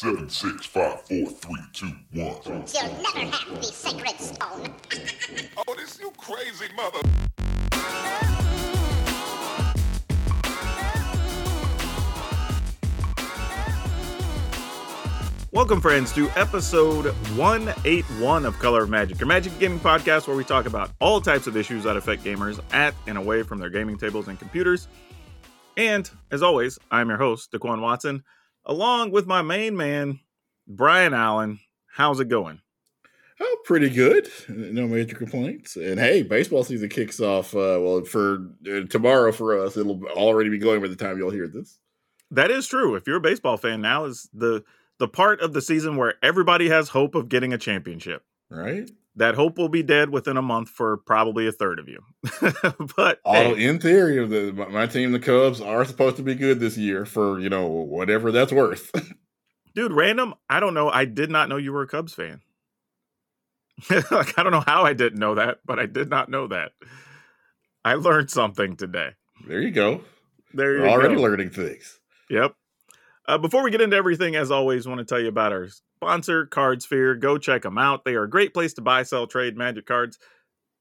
Seven, six, five, four, three, two, one. You'll never have the sacred stone. Oh, this you crazy mother. Welcome, friends, to episode 181 of Color of Magic, your Magic Gaming podcast where we talk about all types of issues that affect gamers at and away from their gaming tables and computers. And as always, I'm your host, DeQuan Watson, along with my main man, Brian Allen. How's it going? Oh, pretty good. No major complaints. And hey, baseball season kicks off. Uh, well, for uh, tomorrow for us, it'll already be going by the time you'll hear this. That is true. If you're a baseball fan, now is the the part of the season where everybody has hope of getting a championship. Right? That hope will be dead within a month for probably a third of you. but Although, hey, in theory, the, my team, the Cubs, are supposed to be good this year for you know whatever that's worth. dude, random. I don't know. I did not know you were a Cubs fan. like I don't know how I didn't know that, but I did not know that. I learned something today. there you go. There you We're already go. learning things. Yep. Uh, before we get into everything, as always, want to tell you about our sponsor, CardSphere. Go check them out. They are a great place to buy, sell, trade magic cards,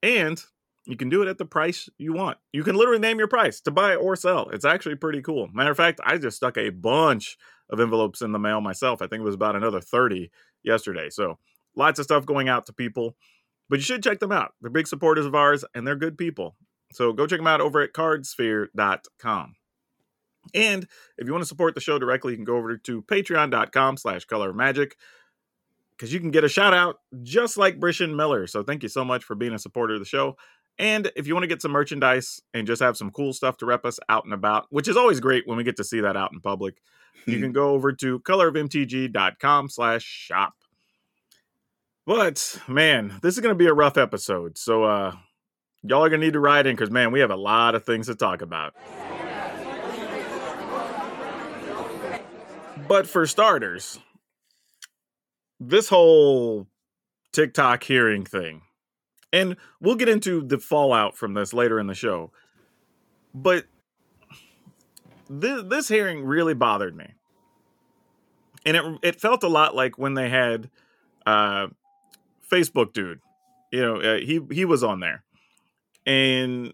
and you can do it at the price you want. You can literally name your price to buy or sell. It's actually pretty cool. Matter of fact, I just stuck a bunch of envelopes in the mail myself. I think it was about another 30 yesterday. So lots of stuff going out to people, but you should check them out. They're big supporters of ours and they're good people. So go check them out over at cardsphere.com. And if you want to support the show directly, you can go over to patreon.com slash color of magic because you can get a shout out just like Brishan Miller. So thank you so much for being a supporter of the show. And if you want to get some merchandise and just have some cool stuff to rep us out and about, which is always great when we get to see that out in public, you can go over to colorofmtg.com slash shop. But man, this is going to be a rough episode. So uh y'all are going to need to ride in because man, we have a lot of things to talk about. But for starters, this whole TikTok hearing thing, and we'll get into the fallout from this later in the show. But this, this hearing really bothered me. And it it felt a lot like when they had uh, Facebook dude. You know, uh, he he was on there. And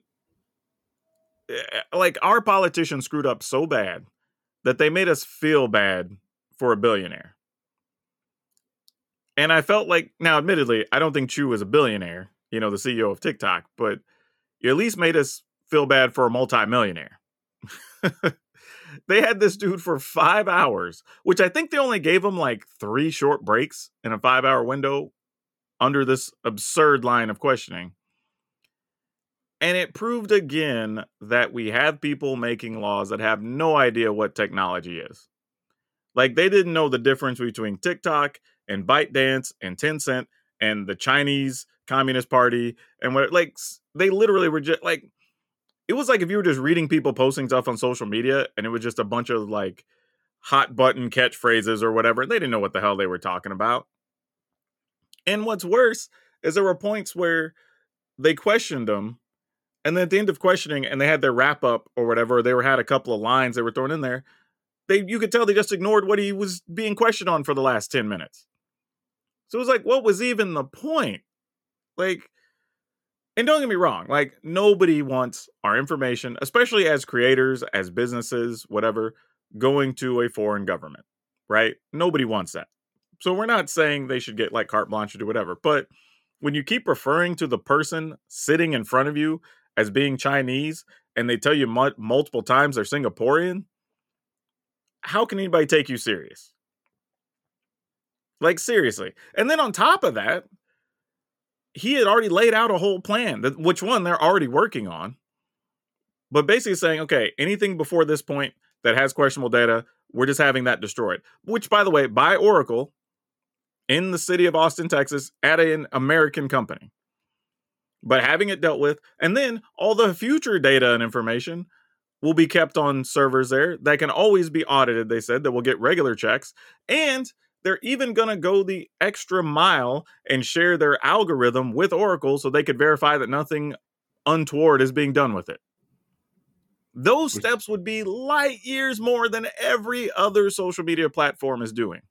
uh, like our politicians screwed up so bad that they made us feel bad for a billionaire. And I felt like, now, admittedly, I don't think Chew was a billionaire, you know, the CEO of TikTok, but you at least made us feel bad for a multimillionaire. they had this dude for five hours, which I think they only gave him like three short breaks in a five hour window under this absurd line of questioning. And it proved again that we have people making laws that have no idea what technology is. Like they didn't know the difference between TikTok and ByteDance and Tencent and the Chinese Communist Party and what like they literally were just like it was like if you were just reading people posting stuff on social media and it was just a bunch of like hot button catchphrases or whatever. and They didn't know what the hell they were talking about. And what's worse is there were points where they questioned them and then at the end of questioning and they had their wrap up or whatever, they were had a couple of lines they were thrown in there. They you could tell they just ignored what he was being questioned on for the last 10 minutes. So it was like, what was even the point? Like, and don't get me wrong, like nobody wants our information, especially as creators, as businesses, whatever, going to a foreign government, right? Nobody wants that. So we're not saying they should get like carte blanche or do whatever, but when you keep referring to the person sitting in front of you as being Chinese and they tell you mu- multiple times they're Singaporean, how can anybody take you serious? Like seriously. And then on top of that, he had already laid out a whole plan, that which one they're already working on. But basically saying, okay, anything before this point that has questionable data, we're just having that destroyed. Which, by the way, by Oracle in the city of Austin, Texas, at an American company. But having it dealt with, and then all the future data and information will be kept on servers there that can always be audited, they said, that will get regular checks. And they're even going to go the extra mile and share their algorithm with Oracle so they could verify that nothing untoward is being done with it. Those steps would be light years more than every other social media platform is doing.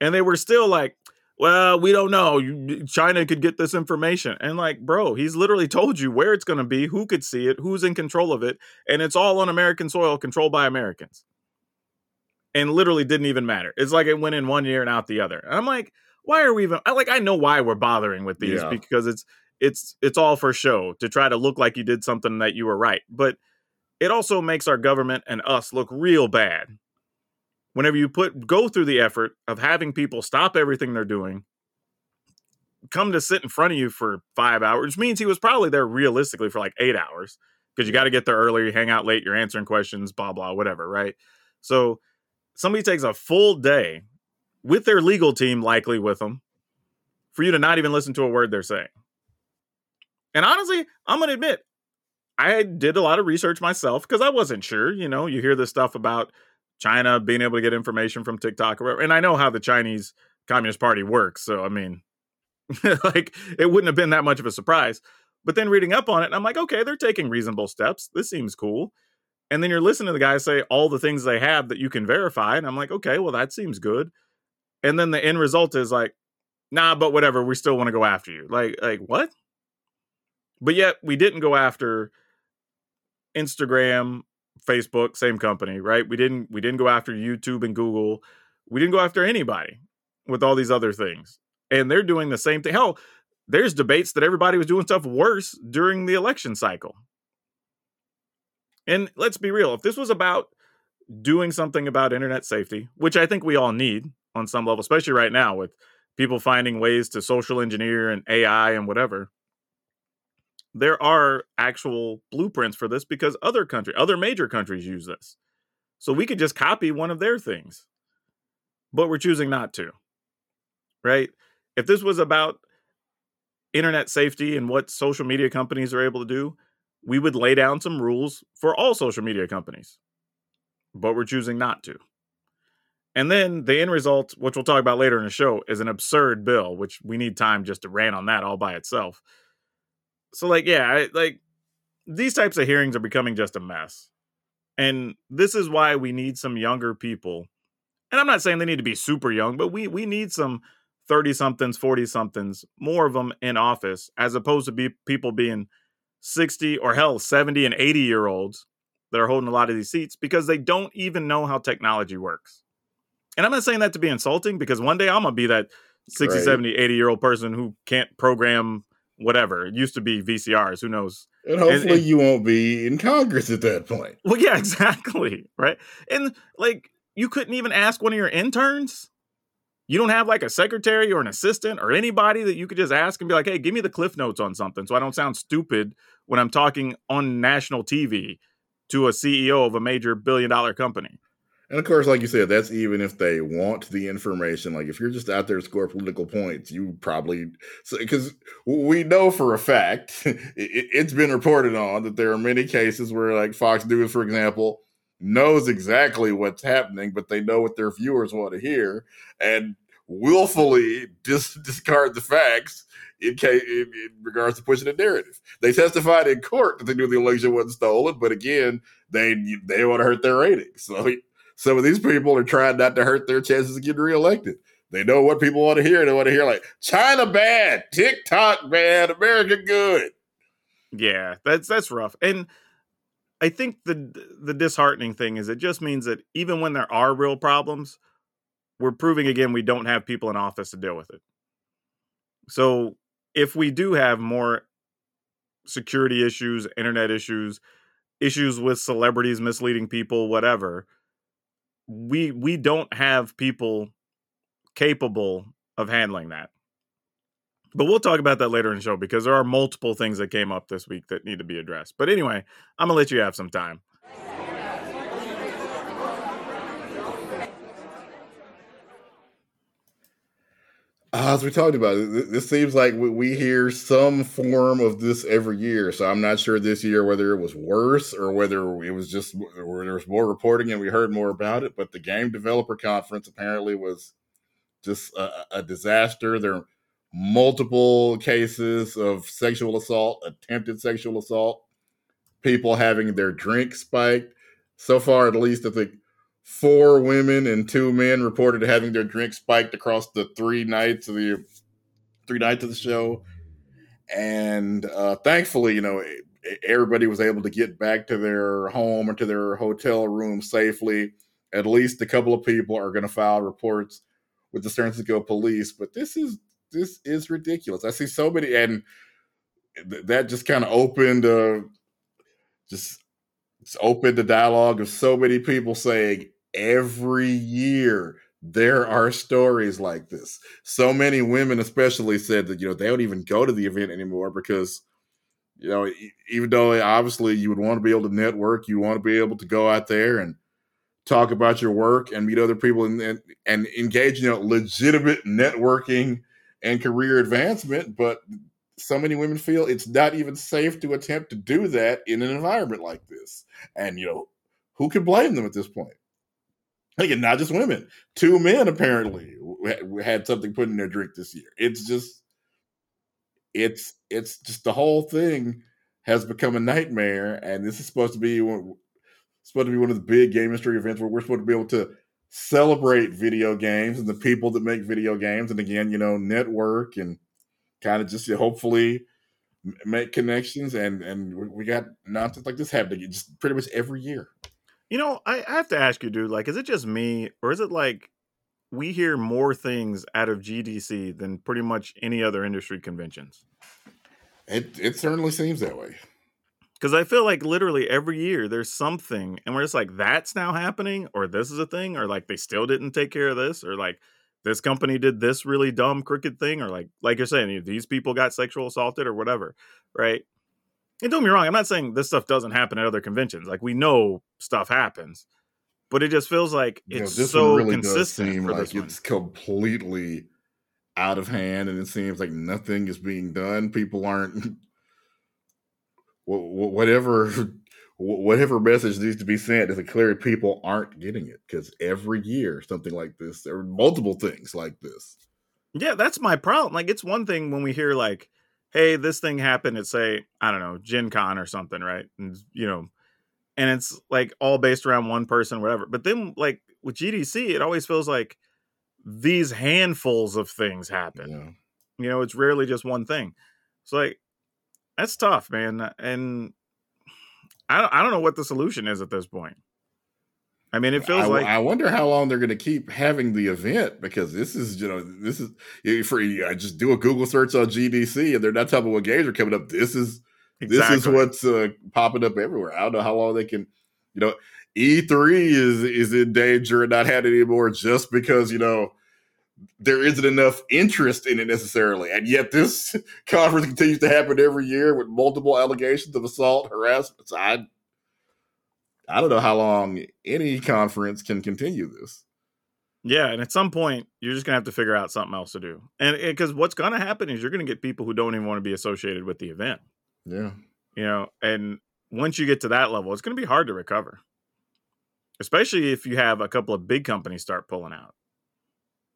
And they were still like, well, we don't know. China could get this information. And like, bro, he's literally told you where it's going to be, who could see it, who's in control of it. And it's all on American soil, controlled by Americans. And literally didn't even matter. It's like it went in one year and out the other. And I'm like, why are we even I like I know why we're bothering with these Yeah. because it's it's it's all for show to try to look like you did something that you were right. But it also makes our government and us look real bad whenever you put go through the effort of having people stop everything they're doing come to sit in front of you for five hours which means he was probably there realistically for like eight hours because you got to get there early hang out late you're answering questions blah blah whatever right so somebody takes a full day with their legal team likely with them for you to not even listen to a word they're saying and honestly i'm gonna admit I did a lot of research myself because I wasn't sure. You know, you hear this stuff about China being able to get information from TikTok or whatever, and I know how the Chinese Communist Party works. So I mean, like it wouldn't have been that much of a surprise. But then reading up on it, I'm like, okay, they're taking reasonable steps. This seems cool. And then you're listening to the guy say all the things they have that you can verify, and I'm like, okay, well that seems good. And then the end result is like, nah, but whatever, we still want to go after you. Like, like what? But yet we didn't go after Instagram, Facebook, same company, right? We didn't we didn't go after YouTube and Google. We didn't go after anybody with all these other things. And they're doing the same thing. Hell, there's debates that everybody was doing stuff worse during the election cycle. And let's be real, if this was about doing something about internet safety, which I think we all need on some level, especially right now with people finding ways to social engineer and AI and whatever, there are actual blueprints for this because other country, other major countries use this. So we could just copy one of their things. But we're choosing not to. Right? If this was about internet safety and what social media companies are able to do, we would lay down some rules for all social media companies. But we're choosing not to. And then the end result, which we'll talk about later in the show, is an absurd bill, which we need time just to rant on that all by itself so like yeah I, like these types of hearings are becoming just a mess. And this is why we need some younger people. And i'm not saying they need to be super young but we we need some 30 somethings 40 somethings more of them in office as opposed to be people being 60 or hell 70 and 80 year olds that are holding a lot of these seats because they don't even know how technology works. And i'm not saying that to be insulting because one day i'm gonna be that 60 Right. 70 80 year old person who can't program whatever. It used to be VCRs. Who knows? And hopefully and- you won't be in Congress at that point. Well, yeah, exactly. Right. And like, you couldn't even ask one of your interns. You don't have like a secretary or an assistant or anybody that you could just ask and be like, hey, give me the cliff notes on something so I don't sound stupid when I'm talking on national TV to a CEO of a major billion dollar company. And of course, like you said, that's even if they want the information. Like if you're just out there to score political points, you probably because we know for a fact it, it's been reported on that there are many cases where, like Fox News, for example, knows exactly what's happening, but they know what their viewers want to hear, and willfully dis- discard the facts in case in, in regards to pushing a narrative. They testified in court that they knew the election wasn't stolen, but again, they they want to hurt their ratings. So some of these people are trying not to hurt their chances of getting reelected. They know what people want to hear. They want to hear like China bad, TikTok bad, America good. Yeah, that's that's rough. And I think the the disheartening thing is it just means that even when there are real problems, we're proving again we don't have people in office to deal with it. So if we do have more security issues, internet issues, issues with celebrities misleading people, whatever, we we don't have people capable of handling that. But we'll talk about that later in the show because there are multiple things that came up this week that need to be addressed. But anyway, I'm gonna let you have some time. As we talked about, th- this seems like we- we hear some form of this every year. So I'm not sure this year whether it was worse or whether it was just where there was more reporting and we heard more about it. But the game developer conference apparently was just a, a disaster. There are multiple cases of sexual assault, attempted sexual assault, people having their drink spiked. So far, at least, I think four women and two men reported having their drink spiked across the three nights of the three nights of the show. And uh, thankfully, you know, everybody was able to get back to their home or to their hotel room safely. At least a couple of people are going to file reports with the San Francisco police. But this is this is ridiculous. I see so many, and th- that just kind of opened, uh, just, opened the dialogue of so many people saying every year there are stories like this. So many women, especially, said that you know they don't even go to the event anymore because you know even though obviously you would want to be able to network, you want to be able to go out there and talk about your work and meet other people and and, and engage in you know, legitimate networking and career advancement. But so many women feel it's not even safe to attempt to do that in an environment like this. And you know who could blame them at this point? Again, not just women. Two men apparently had something put in their drink this year. It's just, it's it's just the whole thing has become a nightmare. And this is supposed to be one, supposed to be one of the big game industry events where we're supposed to be able to celebrate video games and the people that make video games, and again, you know, network and kind of just hopefully make connections. And and we got nonsense like this happening just pretty much every year. You know, I, I have to ask you, dude. Like, is it just me, or is it like we hear more things out of GDC than pretty much any other industry conventions? It it certainly seems that way. Because I feel like literally every year there's something, and we're just like, that's now happening, or this is a thing, or like they still didn't take care of this, or like this company did this really dumb crooked thing, or like like you're saying, these people got sexual assaulted or whatever, right? And don't get me wrong, I'm not saying this stuff doesn't happen at other conventions. Like we know stuff happens, but it just feels like it's know, so really consistent. seem like it's completely out of hand, and it seems like nothing is being done. People aren't whatever whatever message needs to be sent is a clear people aren't getting it because every year something like this, there are multiple things like this. Yeah, that's my problem. Like it's one thing when we hear like hey, this thing happened at say, I don't know, Gen Con or something, right? And you know, and it's like all based around one person, whatever. But then like with GDC, it always feels like these handfuls of things happen. Yeah. You know, it's rarely just one thing. So like that's tough, man. And I don't, I don't know what the solution is at this point. I mean, it feels I, like I wonder how long they're going to keep having the event because this is, you know, this is for I just do a Google search on GDC and they're not talking about what games are coming up. This is exactly. this is what's uh, popping up everywhere. I don't know how long they can, you know, E3 is is in danger and not had anymore just because you know there isn't enough interest in it necessarily, and yet this conference continues to happen every year with multiple allegations of assault, harassment. So I I don't know how long any conference can continue this. Yeah, and at some point you're just gonna have to figure out something else to do, and because what's gonna happen is you're gonna get people who don't even want to be associated with the event. Yeah, you know, and once you get to that level, it's gonna be hard to recover, especially if you have a couple of big companies start pulling out.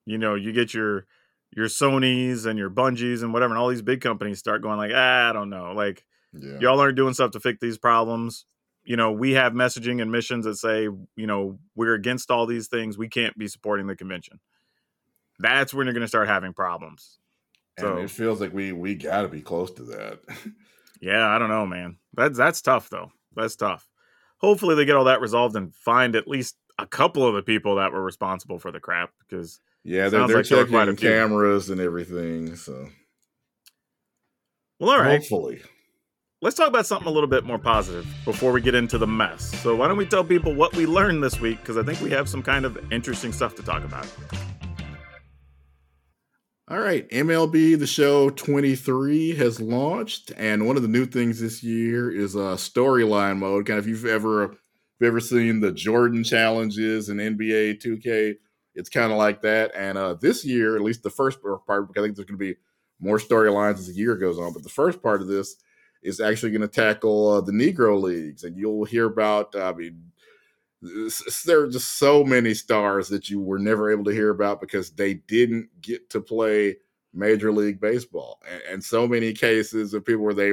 You know, you get your your Sony's and your Bungies and whatever, and all these big companies start going like, ah, I don't know, like yeah. y'all aren't doing stuff to fix these problems you know, we have messaging and missions that say, you know, we're against all these things. We can't be supporting the convention. That's when you're going to start having problems. So and it feels like we we got to be close to that. yeah, I don't know, man. That's that's tough though. That's tough. Hopefully they get all that resolved and find at least a couple of the people that were responsible for the crap because yeah, they're, they're like checking cameras and everything. So well, all right. Hopefully let's talk about something a little bit more positive before we get into the mess. So, why don't we tell people what we learned this week? Because I think we have some kind of interesting stuff to talk about. All right, MLB The Show 23 has launched, and one of the new things this year is a uh, storyline mode. Kind of, if you've ever if you've ever seen the Jordan challenges in NBA 2K, it's kind of like that. And uh, this year, at least the first part, I think there's going to be more storylines as the year goes on, but the first part of this is actually going to tackle uh, the Negro leagues, and you'll hear about. I mean, there are just so many stars that you were never able to hear about because they didn't get to play Major League Baseball, and, and so many cases of people where they,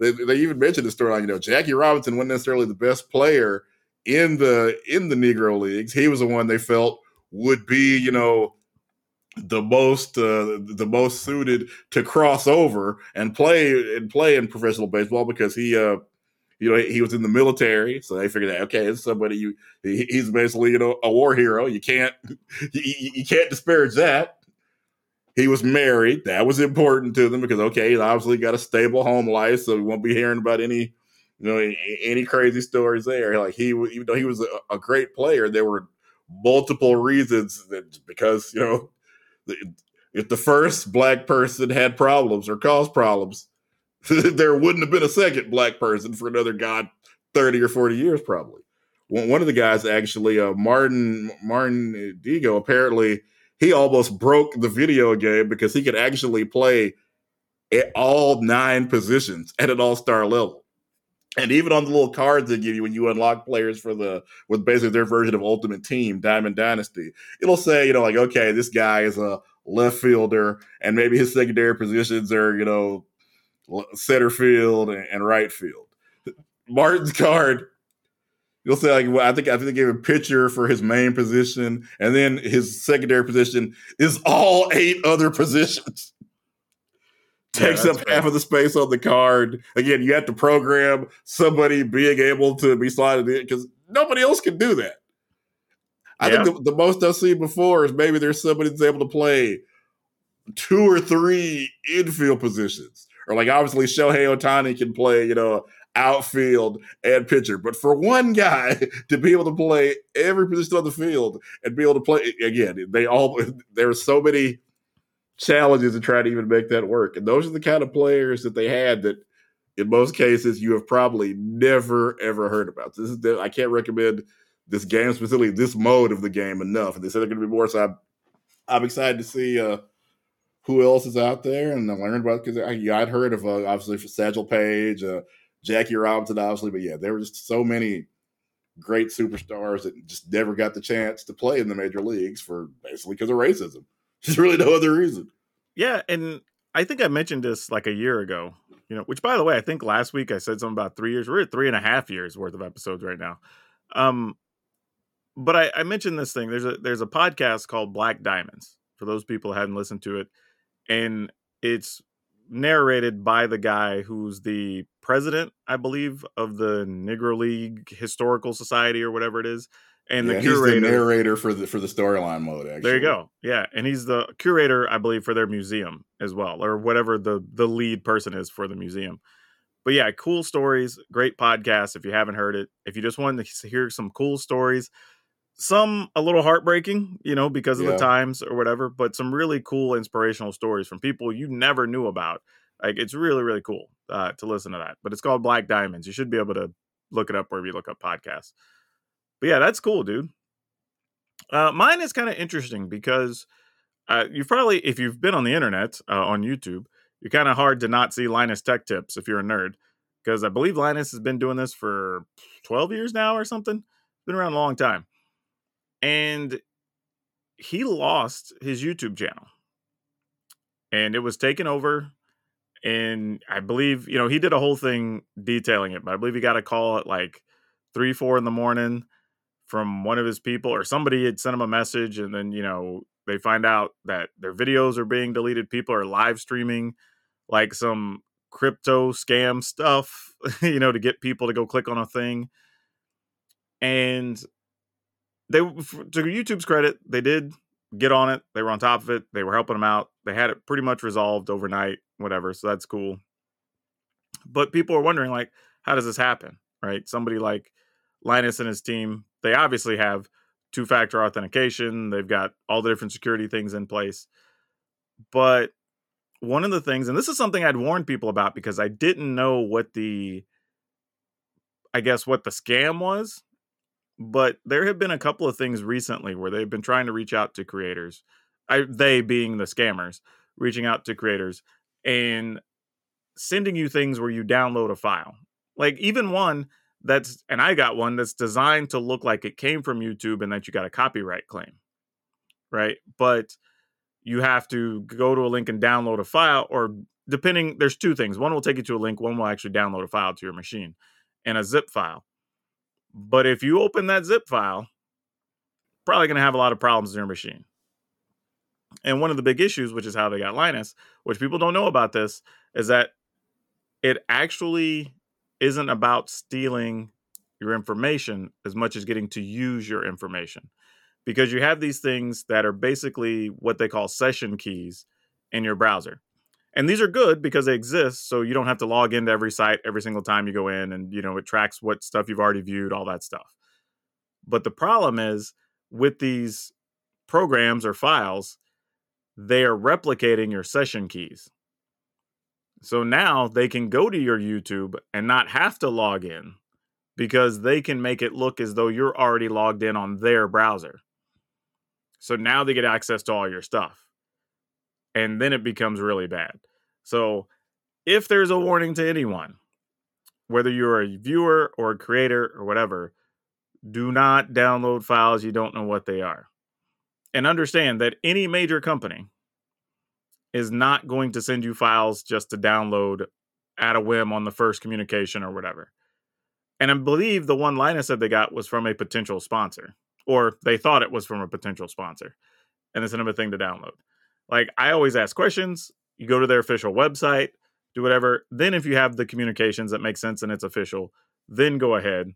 they they even mentioned the storyline. You know, Jackie Robinson wasn't necessarily the best player in the in the Negro leagues. He was the one they felt would be, you know, the most uh, the most suited to cross over and play and play in professional baseball because he uh you know he was in the military so they figured out okay it's somebody you he, he's basically you know a war hero. You can't you, you can't disparage that. He was married. That was important to them because okay he's obviously got a stable home life so we won't be hearing about any you know any crazy stories there. Like he even though he was a, a great player there were multiple reasons that because you know if the first black person had problems or caused problems, there wouldn't have been a second black person for another god 30 or 40 years probably. One of the guys actually, uh, Martin Martin Dihigo, apparently he almost broke the video game because he could actually play at all nine positions at an all-star level. And even on the little cards they give you when you unlock players for the with basically their version of Ultimate Team, Diamond Dynasty, it'll say, you know, like, okay, this guy is a left fielder, and maybe his secondary positions are, you know, center field and, right field. Martin's card, you'll say like, well, I think I think they gave a pitcher for his main position, and then his secondary position is all eight other positions takes yeah, up half of the space on the card. Again, you have to program somebody being able to be slotted in because nobody else can do that. I yeah. think the, the, most I've seen before is maybe there's somebody that's able to play two or three infield positions. Or like obviously Shohei Ohtani can play, you know, outfield and pitcher. But for one guy to be able to play every position on the field and be able to play again, they all there are so many challenges to try to even make that work. And those are the kind of players that they had that in most cases you have probably never ever heard about. This is the, I can't recommend this game specifically, this mode of the game enough. And they said they're going to be more. So I'm, I'm excited to see uh, who else is out there and I learned about because I'd heard of uh, obviously Satchel Paige, uh, Jackie Robinson, obviously, but yeah, there were just so many great superstars that just never got the chance to play in the major leagues for basically because of racism. There's really no other reason. Yeah, and I think I mentioned this like a year ago. You know, which by the way, I think last week I said something about three years. We're at three and a half years worth of episodes right now. Um, but I, I mentioned this thing. There's a there's a podcast called Black Diamonds. For those people who hadn't listened to it, and it's narrated by the guy who's the president, I believe, of the Negro League Historical Society or whatever it is and yeah, the curator he's the narrator for the for the storyline mode actually. There you go. Yeah and he's the curator i believe for their museum as well or whatever the the lead person is for the museum. But yeah cool stories great podcast if you haven't heard it. If you just wanted to hear some cool stories some a little heartbreaking you know because of yeah. the times or whatever but some really cool inspirational stories from people you never knew about. Like it's really really cool uh, to listen to that. But it's called black diamonds. You should be able to look it up wherever you look up podcasts but yeah, that's cool, dude. Uh, mine is kind of interesting because uh, you've probably, if you've been on the internet uh, on YouTube, you're kind of hard to not see Linus Tech Tips if you're a nerd. Because I believe Linus has been doing this for 12 years now or something. It's been around a long time. And he lost his YouTube channel. And it was taken over. And I believe, you know, he did a whole thing detailing it, but I believe he got a call at like three, four in the morning from one of his people or somebody had sent him a message and then you know they find out that their videos are being deleted people are live streaming like some crypto scam stuff you know to get people to go click on a thing. And they to youtube's credit they did get on it they were on top of it they were helping them out they had it pretty much resolved overnight whatever so that's cool. But people are wondering like how does this happen right? Somebody like linus and his team they obviously have two factor authentication, they've got all the different security things in place. But one of the things, and this is something I'd warned people about because I didn't know what the, I guess, what the scam was. But there have been a couple of things recently where they've been trying to reach out to creators, I, they being the scammers, reaching out to creators and sending you things where you download a file. Like even one that's and I got one that's designed to look like it came from YouTube and that you got a copyright claim. Right? But you have to go to a link and download a file or depending there's two things. One will take you to a link, one will actually download a file to your machine and a zip file. But if you open that zip file, probably going to have a lot of problems in your machine. And one of the big issues, which is how they got Linus, which people don't know about this, is that it actually isn't about stealing your information as much as getting to use your information. Because you have these things that are basically what they call session keys in your browser. And these are good because they exist, so you don't have to log into every site every single time you go in and you know it tracks what stuff you've already viewed, all that stuff. But the problem is with these programs or files, they are replicating your session keys. So now they can go to your YouTube and not have to log in because they can make it look as though you're already logged in on their browser. So now they get access to all your stuff. And then it becomes really bad. So if there's a warning to anyone, whether you're a viewer or a creator or whatever, do not download files you don't know what they are. And understand that any major company is not going to send you files just to download at a whim on the first communication or whatever. And I believe the one Linus said they got was from a potential sponsor, or they thought it was from a potential sponsor, and it's another thing to download. Like I always ask questions. You go to their official website, do whatever. Then, if you have the communications that make sense and it's official, then go ahead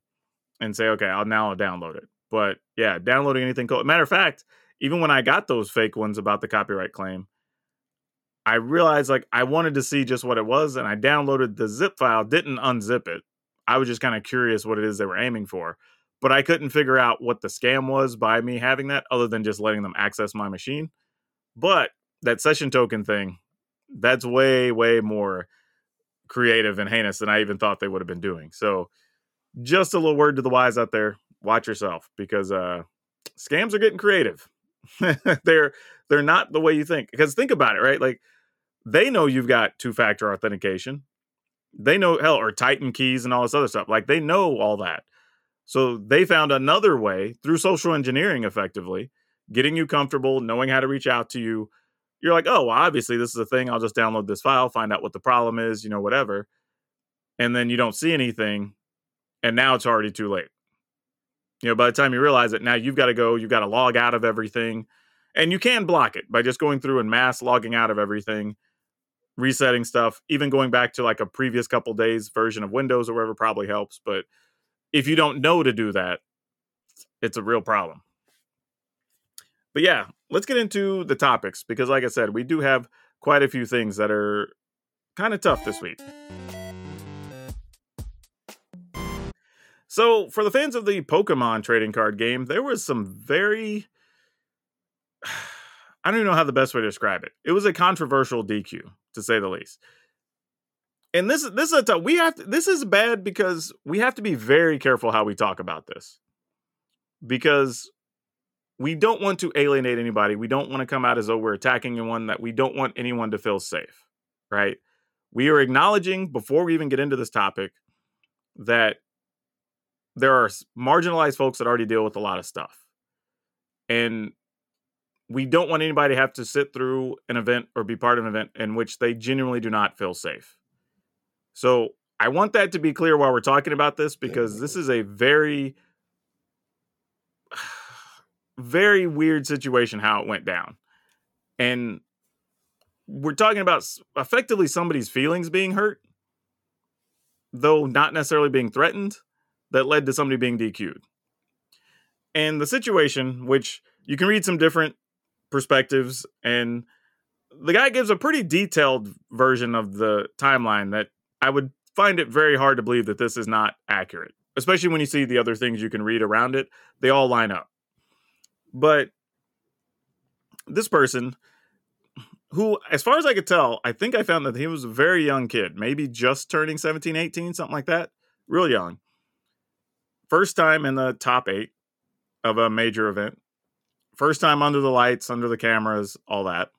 and say, okay, I'll now download it. But yeah, downloading anything cool. Matter of fact, even when I got those fake ones about the copyright claim, I realized like I wanted to see just what it was, and I downloaded the zip file, didn't unzip it. I was just kind of curious what it is they were aiming for, but I couldn't figure out what the scam was by me having that, other than just letting them access my machine. But that session token thing, that's way, way more creative and heinous than I even thought they would have been doing. So, just a little word to the wise out there: watch yourself because uh, scams are getting creative. they're they're not the way you think. Because think about it, right? Like they know you've got two factor authentication. They know hell or Titan keys and all this other stuff. Like they know all that. So they found another way through social engineering effectively, getting you comfortable, knowing how to reach out to you. You're like, oh, well, obviously this is a thing. I'll just download this file, find out what the problem is, you know, whatever. And then you don't see anything. And now it's already too late. You know, by the time you realize it, now you've got to go, you've got to log out of everything. And you can block it by just going through and mass logging out of everything resetting stuff, even going back to like a previous couple days version of Windows or whatever probably helps. But if you don't know to do that, it's a real problem. But yeah, let's get into the topics because, like I said, we do have quite a few things that are kind of tough this week. So, for the fans of the Pokemon trading card game, there was some very I don't even know how the best way to describe it. It was a controversial DQ, to say the least. And this this is a tough, we have to, this is bad because we have to be very careful how we talk about this. Because we don't want to alienate anybody. We don't want to come out as though we're attacking anyone that we don't want anyone to feel safe, right? We are acknowledging before we even get into this topic that there are marginalized folks that already deal with a lot of stuff. And we don't want anybody to have to sit through an event or be part of an event in which they genuinely do not feel safe. So I want that to be clear while we're talking about this because this is a very, very weird situation how it went down. And we're talking about effectively somebody's feelings being hurt, though not necessarily being threatened, that led to somebody being DQ'd. And the situation, which you can read some different perspectives and the guy gives a pretty detailed version of the timeline that I would find it very hard to believe that this is not accurate, especially when you see the other things you can read around it. They all line up. But this person, who, as far as I could tell, I think I found that he was a very young kid, maybe just turning 17, 18, something like that, real young. First time in the top eight of a major event first time under the lights, under the cameras, all that.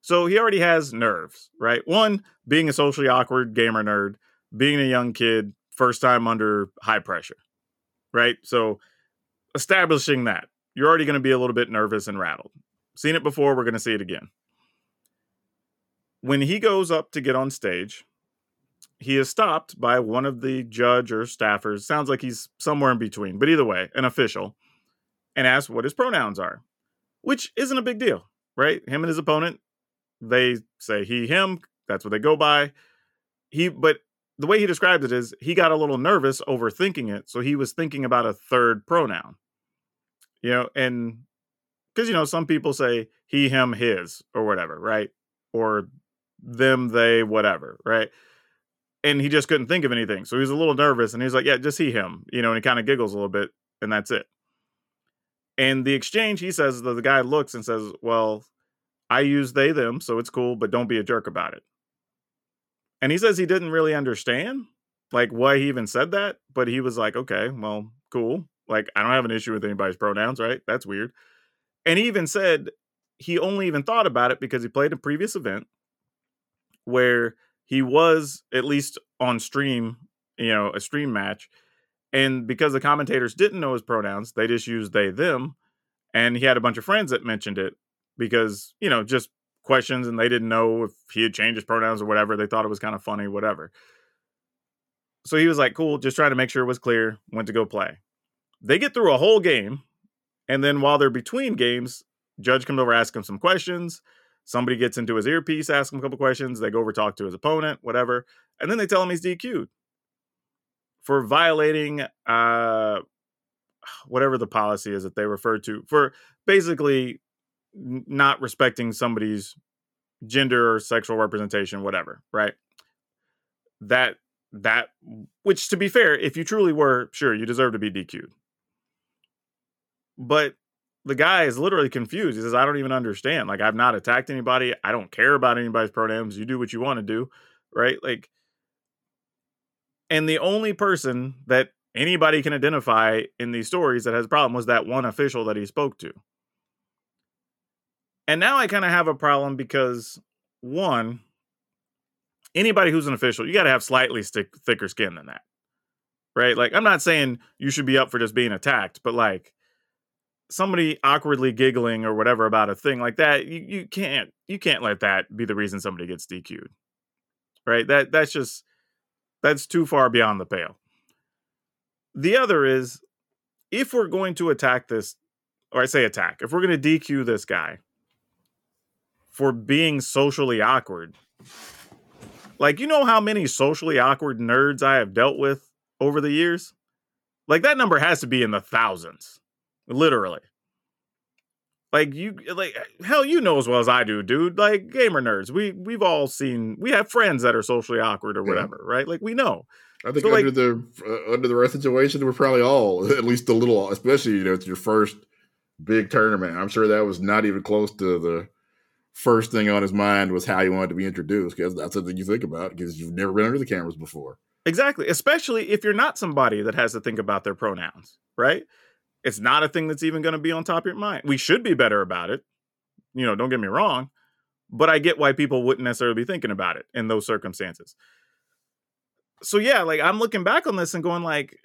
So he already has nerves, right? One, being a socially awkward gamer nerd, being a young kid, first time under high pressure, right? So establishing that, you're already going to be a little bit nervous and rattled. Seen it before, we're going to see it again. When he goes up to get on stage, he is stopped by one of the judge or staffers. Sounds like he's somewhere in between, but either way, an official, and asks what his pronouns are, which isn't a big deal, right? Him and his opponent, they say he, him. That's what they go by. He, but the way he described it is he got a little nervous overthinking it, so he was thinking about a third pronoun. You know, and because you know some people say he, him, his, or whatever, right? Or them, they, whatever, right? And he just couldn't think of anything, so he was a little nervous, and he's like, "Yeah, just he, him," you know, and he kind of giggles a little bit, and that's it. And the exchange, he says that the guy looks and says, "Well, I use they, them, so it's cool, but don't be a jerk about it." And he says he didn't really understand like why he even said that, but he was like, okay, well, cool. Like, I don't have an issue with anybody's pronouns, right? That's weird. And he even said he only even thought about it because he played a previous event where he was at least on stream, you know, a stream match. And because the commentators didn't know his pronouns, they just used they, them. And he had a bunch of friends that mentioned it because, you know, just questions and they didn't know if he had changed his pronouns or whatever. They thought it was kind of funny, whatever. So he was like, cool, just trying to make sure it was clear, went to go play. They get through a whole game. And then while they're between games, Judge comes over, asks him some questions. Somebody gets into his earpiece, asks him a couple questions. They go over, talk to his opponent, whatever. And then they tell him he's DQ'd for violating uh, whatever the policy is that they refer to, for basically not respecting somebody's gender or sexual representation whatever right? That that which to be fair if you truly were sure you deserve to be dq'd but the guy is literally confused. He says i don't even understand. Like i've not attacked anybody. I don't care about anybody's pronouns. You do what you want to do right? Like and the only person that anybody can identify in these stories that has a problem was that one official that he spoke to and now I kind of have a problem because one, anybody who's an official, you got to have slightly stick, thicker skin than that. Right? Like I'm not saying you should be up for just being attacked, but like somebody awkwardly giggling or whatever about a thing like that, you, you can't you can't let that be the reason somebody gets DQ'd. Right? That that's just that's too far beyond the pale. The other is if we're going to attack this, or I say attack, if we're going to DQ this guy, for being socially awkward. Like, you know how many socially awkward nerds I have dealt with over the years? Like, that number has to be in the thousands, literally. Like you, like hell, you know as well as I do, dude. Like gamer nerds, we we've all seen. We have friends that are socially awkward or whatever, yeah. right? Like we know. I think so under like, the uh, under the right situation, we're probably all at least a little, especially you know it's your first big tournament. I'm sure that was not even close to the first thing on his mind was how he wanted to be introduced because that's something you think about because you've never been under the cameras before. Exactly, especially if you're not somebody that has to think about their pronouns, right? It's not a thing that's even going to be on top of your mind. We should be better about it. You know, don't get me wrong, but I get why people wouldn't necessarily be thinking about it in those circumstances. So yeah, like I'm looking back on this and going like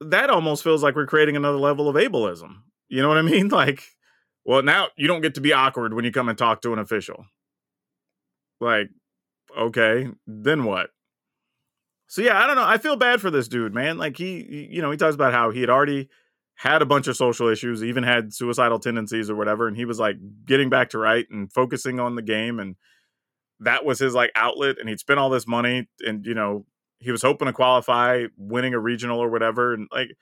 that almost feels like we're creating another level of ableism. You know what I mean? Like well, now you don't get to be awkward when you come and talk to an official. Like, okay, then what? So yeah, I don't know. I feel bad for this dude, man. Like he, you know, he talks about how he had already had a bunch of social issues, even had suicidal tendencies or whatever, and he was like getting back to right and focusing on the game, and that was his like outlet. And he'd spent all this money, and you know, he was hoping to qualify, winning a regional or whatever, and like,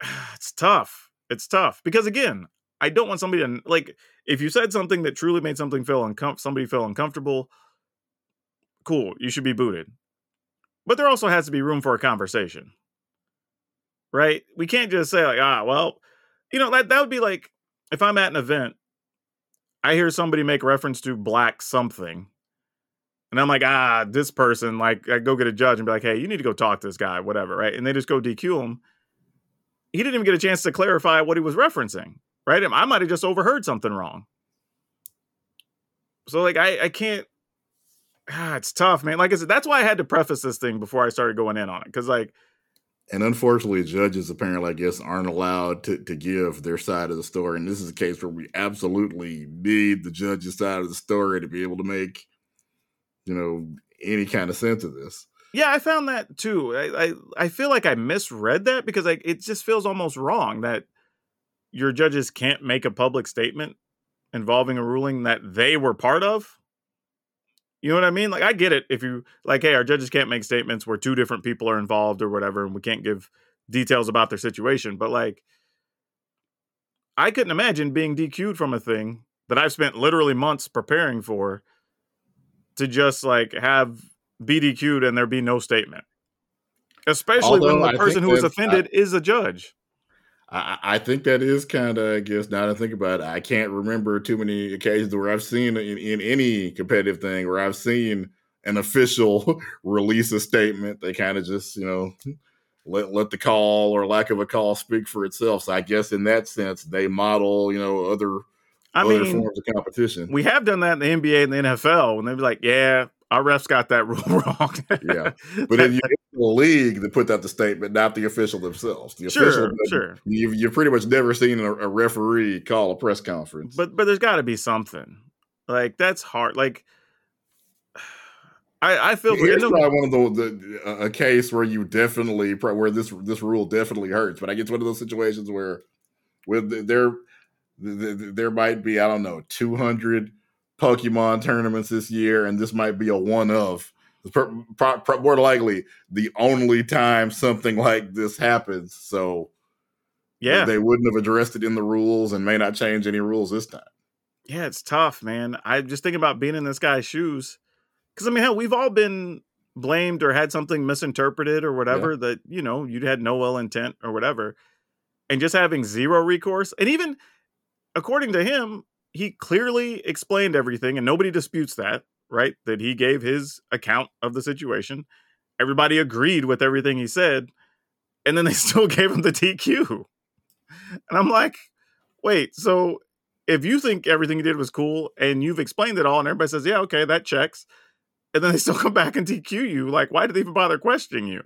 it's tough. It's tough because again, I don't want somebody to like if you said something that truly made something feel uncom- somebody feel uncomfortable. Cool, you should be booted. But there also has to be room for a conversation. Right? We can't just say like, ah, well, you know, that that would be like if I'm at an event, I hear somebody make reference to black something. And I'm like, ah, this person, like, I go get a judge and be like, hey, you need to go talk to this guy, whatever, right? And they just go DQ him. He didn't even get a chance to clarify what he was referencing right? I might have just overheard something wrong. So like I I can't ah, it's tough, man. Like I said, that's why I had to preface this thing before I started going in on it. Cause like and unfortunately, judges apparently, I guess, aren't allowed to, to give their side of the story. And this is a case where we absolutely need the judge's side of the story to be able to make, you know, any kind of sense of this. Yeah, I found that too. I, I, I feel like I misread that because like it just feels almost wrong that your judges can't make a public statement involving a ruling that they were part of. You know what I mean? Like I get it if you like, hey, our judges can't make statements where two different people are involved or whatever, and we can't give details about their situation. But like, I couldn't imagine being DQ'd from a thing that I've spent literally months preparing for to just like have be DQ'd and there be no statement. Especially Although when I the person who was that's- uh, offended is a judge. I, I think that is kind of, I guess, now that I think about it, I can't remember too many occasions where I've seen in, in any competitive thing where I've seen an official release a statement. They kind of just, you know, let let the call or lack of a call speak for itself. So I guess in that sense, they model, you know, other I other mean, forms of competition. we have done that in the NBA and the NFL when they be like, yeah, our refs got that rule wrong. Yeah. But then you the league that put out the statement, not the official themselves. The sure, official, sure. You've, you've pretty much never seen a, a referee call a press conference. But but there's got to be something. Like that's hard. Like I I feel Here's and probably one of the, the a- a case where you definitely where this this rule definitely hurts. But I get one of those situations where with there th- th- there might be I don't know 200 Pokemon tournaments this year, and this might be a one of. Per- pro- pro- more likely the only time something like this happens. So yeah. they wouldn't have addressed it in the rules and may not change any rules this time. Yeah, it's tough, man. I just think about being in this guy's shoes. Because I mean, hell, we've all been blamed or had something misinterpreted or whatever that you know you had no ill intent or whatever, and just having zero recourse. And even according to him, he clearly explained everything, and nobody disputes that, right? That he gave his account of the situation. Everybody agreed with everything he said, and then they still gave him the DQ. And I'm like, wait, so if you think everything you did was cool and you've explained it all and everybody says, yeah, okay, that checks. And then they still come back and DQ you, like, why did they even bother questioning you?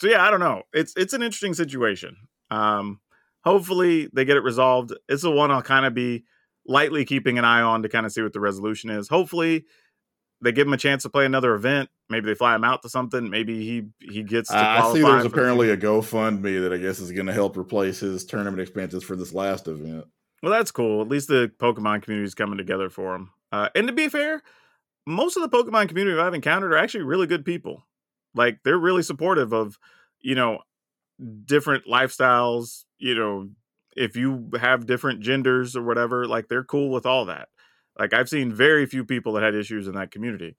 So yeah, I don't know. It's it's an interesting situation. Um, hopefully they get it resolved. It's the one I'll kind of be lightly keeping an eye on to kind of see what the resolution is. Hopefully they give him a chance to play another event. Maybe they fly him out to something. Maybe he he gets to I I see there's for the- apparently a GoFundMe that I guess is going to help replace his tournament expenses for this last event. Well, that's cool. At least the Pokemon community is coming together for him. Uh, and to be fair, most of the Pokemon community I've encountered are actually really good people. Like they're really supportive of, you know, different lifestyles. You know, if you have different genders or whatever, like they're cool with all that. Like I've seen very few people that had issues in that community,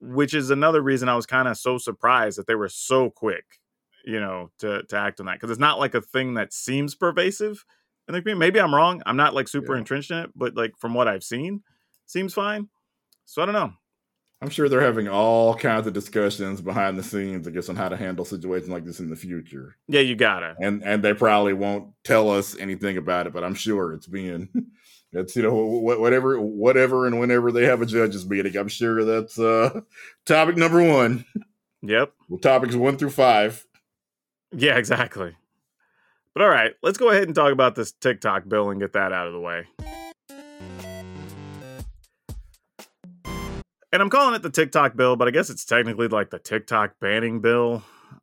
which is another reason I was kind of so surprised that they were so quick, you know, to to act on that because it's not like a thing that seems pervasive in the community. Maybe I'm wrong. I'm not like super Yeah. entrenched in it, but like from what I've seen, seems fine. So I don't know. I'm sure they're having all kinds of discussions behind the scenes, I guess, on how to handle situations like this in the future. Yeah, you gotta. And and they probably won't tell us anything about it, but I'm sure it's being it's you know whatever whatever and whenever they have a judges meeting, I'm sure that's uh topic number one. Yep. Well, topics one through five. Yeah, exactly. But all right, let's go ahead and talk about this TikTok bill and get that out of the way. And I'm calling it the TikTok bill, but I guess it's technically like the TikTok banning bill.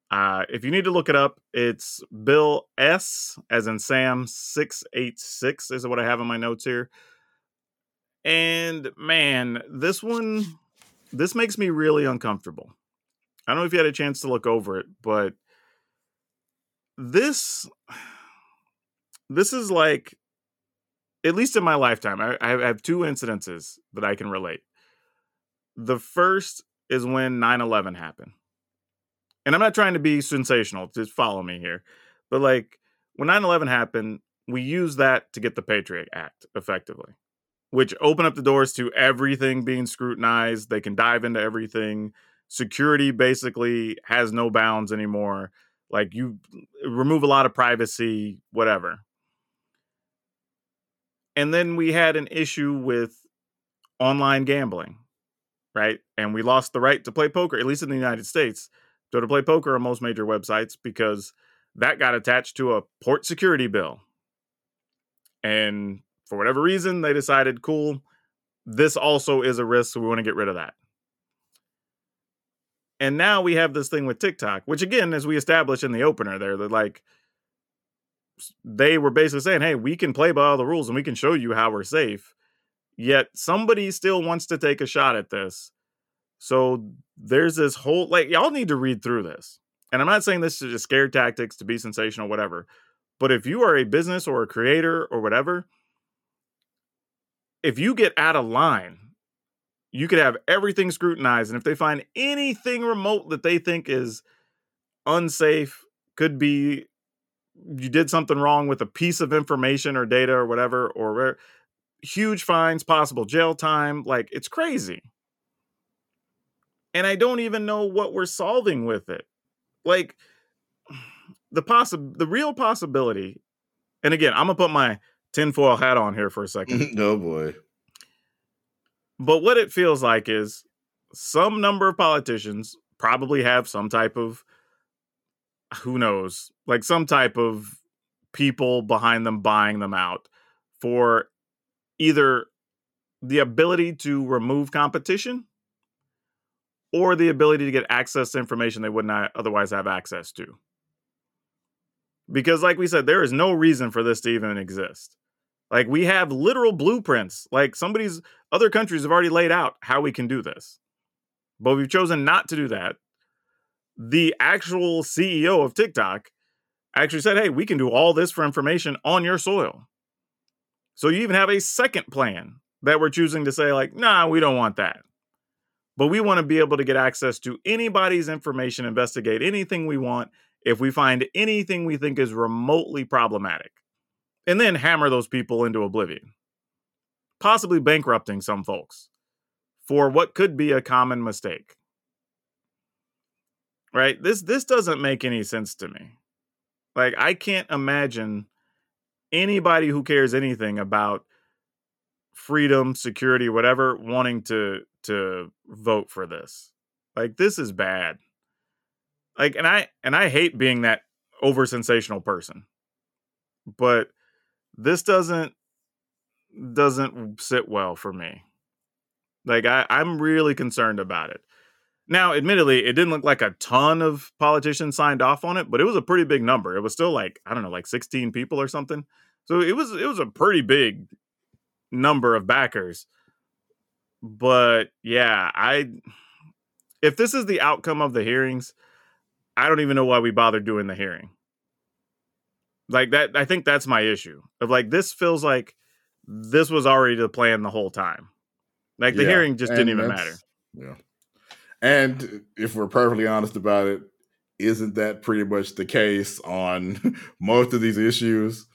Uh, if you need to look it up, it's Bill S, as in Sam 686, is what I have in my notes here. And man, this one, this makes me really uncomfortable. I don't know if you had a chance to look over it, but this this is like at least in my lifetime I, I have two incidences that i can relate the first is when 9-11 happened. And i'm not trying to be sensational just follow me here. But like when 9-11 happened we used that to get the patriot act effectively which opened up the doors to everything being scrutinized. They can dive into everything. Security basically has no bounds anymore. Like you remove a lot of privacy whatever. And then we had an issue with online gambling right? And we lost the right to play poker at least in the united states to, to play poker on most major websites because that got attached to a port security bill. And for whatever reason they decided cool this also is a risk so we want to get rid of that. And now we have this thing with TikTok, which again, as we established in the opener there, that like they were basically saying, hey, we can play by all the rules and we can show you how we're safe. Yet somebody still wants to take a shot at this. So there's this whole like y'all need to read through this. And I'm not saying this is just scare tactics to be sensational, whatever. But if you are a business or a creator or whatever, if you get out of line, you could have everything scrutinized. And if they find anything remote that they think is unsafe, could be you did something wrong with a piece of information or data or whatever, or huge fines, possible jail time. Like it's crazy. And I don't even know what we're solving with it. Like the possi- the real possibility, and again, I'm gonna put my tinfoil hat on here for a second. oh boy. But what it feels like is some number of politicians probably have some type of who knows, like some type of people behind them buying them out for either the ability to remove competition or the ability to get access to information they would not otherwise have access to. Because, like we said, there is no reason for this to even exist. Like, we have literal blueprints. Like, somebody's other countries have already laid out how we can do this. But we've chosen not to do that. The actual CEO of TikTok actually said, hey, we can do all this for information on your soil. So you even have a second plan that we're choosing to say, like, nah, we don't want that. But we want to be able to get access to anybody's information, investigate anything we want if we find anything we think is remotely problematic, and then hammer those people into oblivion, possibly bankrupting some folks for what could be a common mistake. Right? This this doesn't make any sense to me. Like I can't imagine anybody who cares anything about freedom, security, whatever, wanting to to vote for this. Like this is bad. Like and I and I hate being that over sensational person. But this doesn't doesn't sit well for me. Like I, I'm really concerned about it. Now, admittedly, it didn't look like a ton of politicians signed off on it, but it was a pretty big number. It was still like, I don't know, like 16 people or something. So it was it was a pretty big number of backers. But yeah, I if this is the outcome of the hearings, I don't even know why we bothered doing the hearing. Like that I think that's my issue. Of like this feels like this was already the plan the whole time. Like the Yeah, hearing just didn't even matter. Yeah. And if we're perfectly honest about it, isn't that pretty much the case on most of these issues?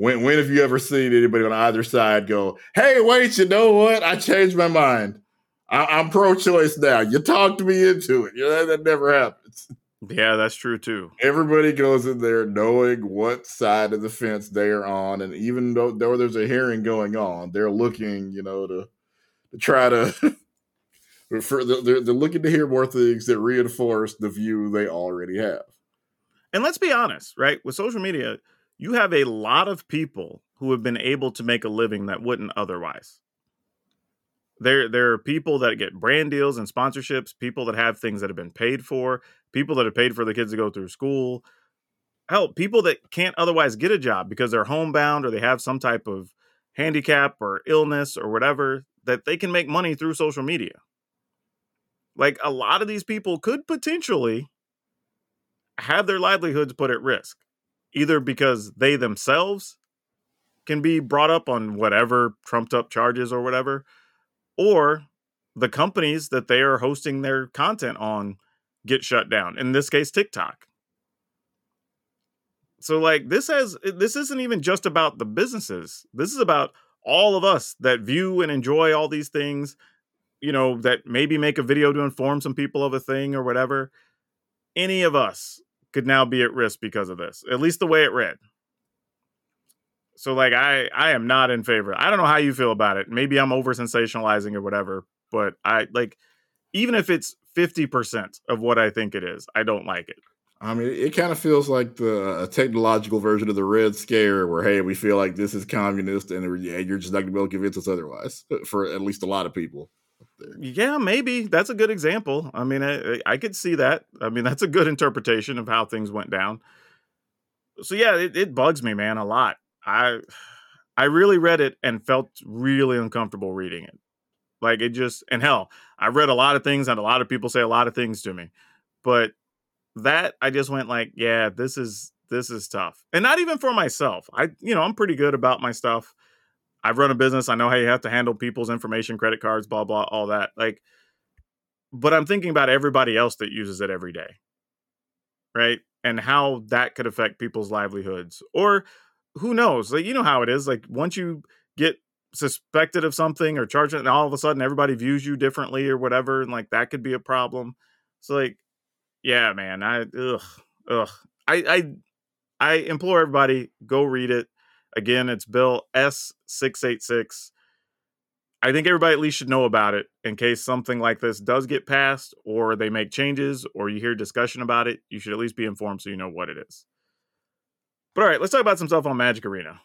When when have you ever seen anybody on either side go, "Hey, wait, you know what? I changed my mind. I, I'm pro-choice now. You talked me into it. You know, that never happens. Yeah, that's true too. Everybody goes in there knowing what side of the fence they are on, and even though, though there's a hearing going on, they're looking, you know, to to try to. For, they're, they're looking to hear more things that reinforce the view they already have. And let's be honest, right? With social media, you have a lot of people who have been able to make a living that wouldn't otherwise. There, there are people that get brand deals and sponsorships, people that have things that have been paid for, people that have paid for the kids to go through school. Hell, people that can't otherwise get a job because they're homebound or they have some type of handicap or illness or whatever, that they can make money through social media. Like a lot of these people could potentially have their livelihoods put at risk, either because they themselves can be brought up on whatever trumped up charges or whatever, or the companies that they are hosting their content on get shut down. In this case, TikTok. So like this has this isn't even just about the businesses. This is about all of us that view and enjoy all these things, you know, that maybe make a video to inform some people of a thing or whatever. Any of us could now be at risk because of this. At least the way it read. So like I I am not in favor. I don't know how you feel about it. Maybe I'm over sensationalizing or whatever, but I like even if it's 50% of what I think it is, I don't like it. I mean, it kind of feels like the technological version of the Red Scare, where hey, we feel like this is communist, and you're just not going to be able to convince us otherwise. For at least a lot of people, there. Yeah, maybe that's a good example. I mean, I, I could see that. I mean, that's a good interpretation of how things went down. So yeah, it, it bugs me, man, a lot. I I really read it and felt really uncomfortable reading it. Like it just and hell, I read a lot of things and a lot of people say a lot of things to me, but that I just went like, yeah, this is this is tough, and not even for myself. I you know I'm pretty good about my stuff. I've run a business. I know how you have to handle people's information, credit cards, blah blah, all that. Like, but I'm thinking about everybody else that uses it every day, right? And how that could affect people's livelihoods, or who knows? Like you know how it is. Like once you get suspected of something or charged, and all of a sudden everybody views you differently or whatever, and like that could be a problem. So like, yeah, man, I ugh ugh. I I I implore everybody go read it. Again, it's Bill S six eight six. I think everybody at least should know about it in case something like this does get passed or they make changes or you hear discussion about it. You should at least be informed so you know what it is. But all right, let's talk about some stuff on Magic Arena.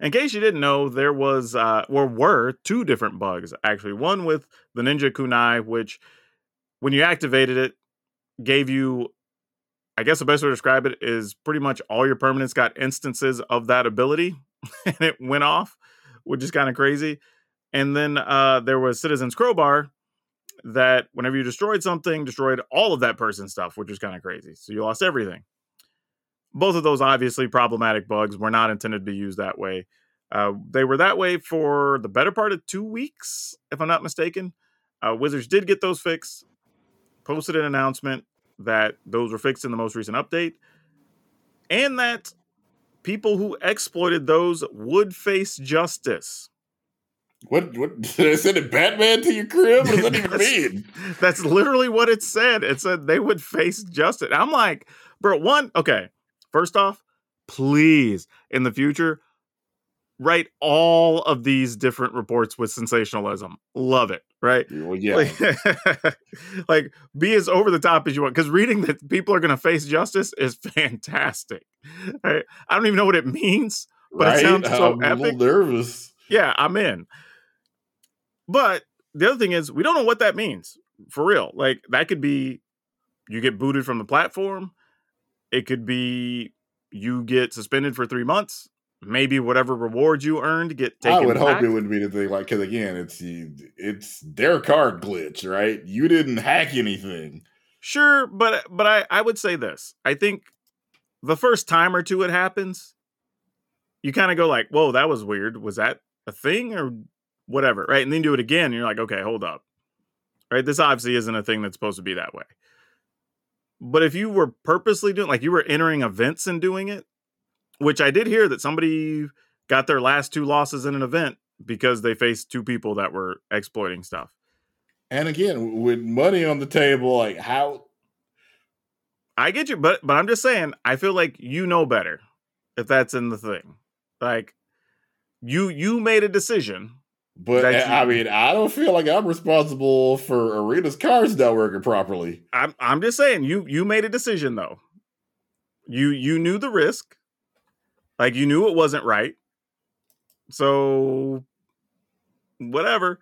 In case you didn't know, there was uh, or were two different bugs actually. One with the Ninja Kunai, which when you activated it, gave you, I guess the best way to describe it is pretty much all your permanents got instances of that ability, and it went off, which is kind of crazy. And then uh, there was Citizen's Crowbar, that whenever you destroyed something, destroyed all of that person's stuff, which is kind of crazy. So you lost everything. Both of those obviously problematic bugs were not intended to be used that way. Uh, they were that way for the better part of two weeks, if I'm not mistaken. Uh, Wizards did get those fixed, posted an announcement that those were fixed in the most recent update, and that people who exploited those would face justice. What what did I send a Batman to your crib? What does that even mean? That's literally what it said. It said they would face justice. I'm like, bro, one, okay. First off, please in the future, write all of these different reports with sensationalism. Love it, right? Well, yeah. Like, like, be as over the top as you want. Because reading that people are going to face justice is fantastic. Right? I don't even know what it means, but right? it sounds so I'm a epic. little nervous. Yeah, I'm in. But the other thing is, we don't know what that means for real. Like, that could be you get booted from the platform, it could be you get suspended for three months. Maybe whatever rewards you earned get taken. I would back. hope it wouldn't be the thing, like, because again, it's it's their card glitch, right? You didn't hack anything. Sure, but but I I would say this. I think the first time or two it happens, you kind of go like, "Whoa, that was weird. Was that a thing or whatever?" Right? And then you do it again, and you're like, "Okay, hold up." Right? This obviously isn't a thing that's supposed to be that way. But if you were purposely doing like you were entering events and doing it, which I did hear that somebody got their last two losses in an event because they faced two people that were exploiting stuff. And again, with money on the table, like how I get you, but but I'm just saying, I feel like you know better if that's in the thing. Like you you made a decision. But That eh, I mean, I don't feel like I'm responsible for Arena's cards not working properly. I'm I'm just saying you you made a decision though. You you knew the risk. Like you knew it wasn't right. So whatever.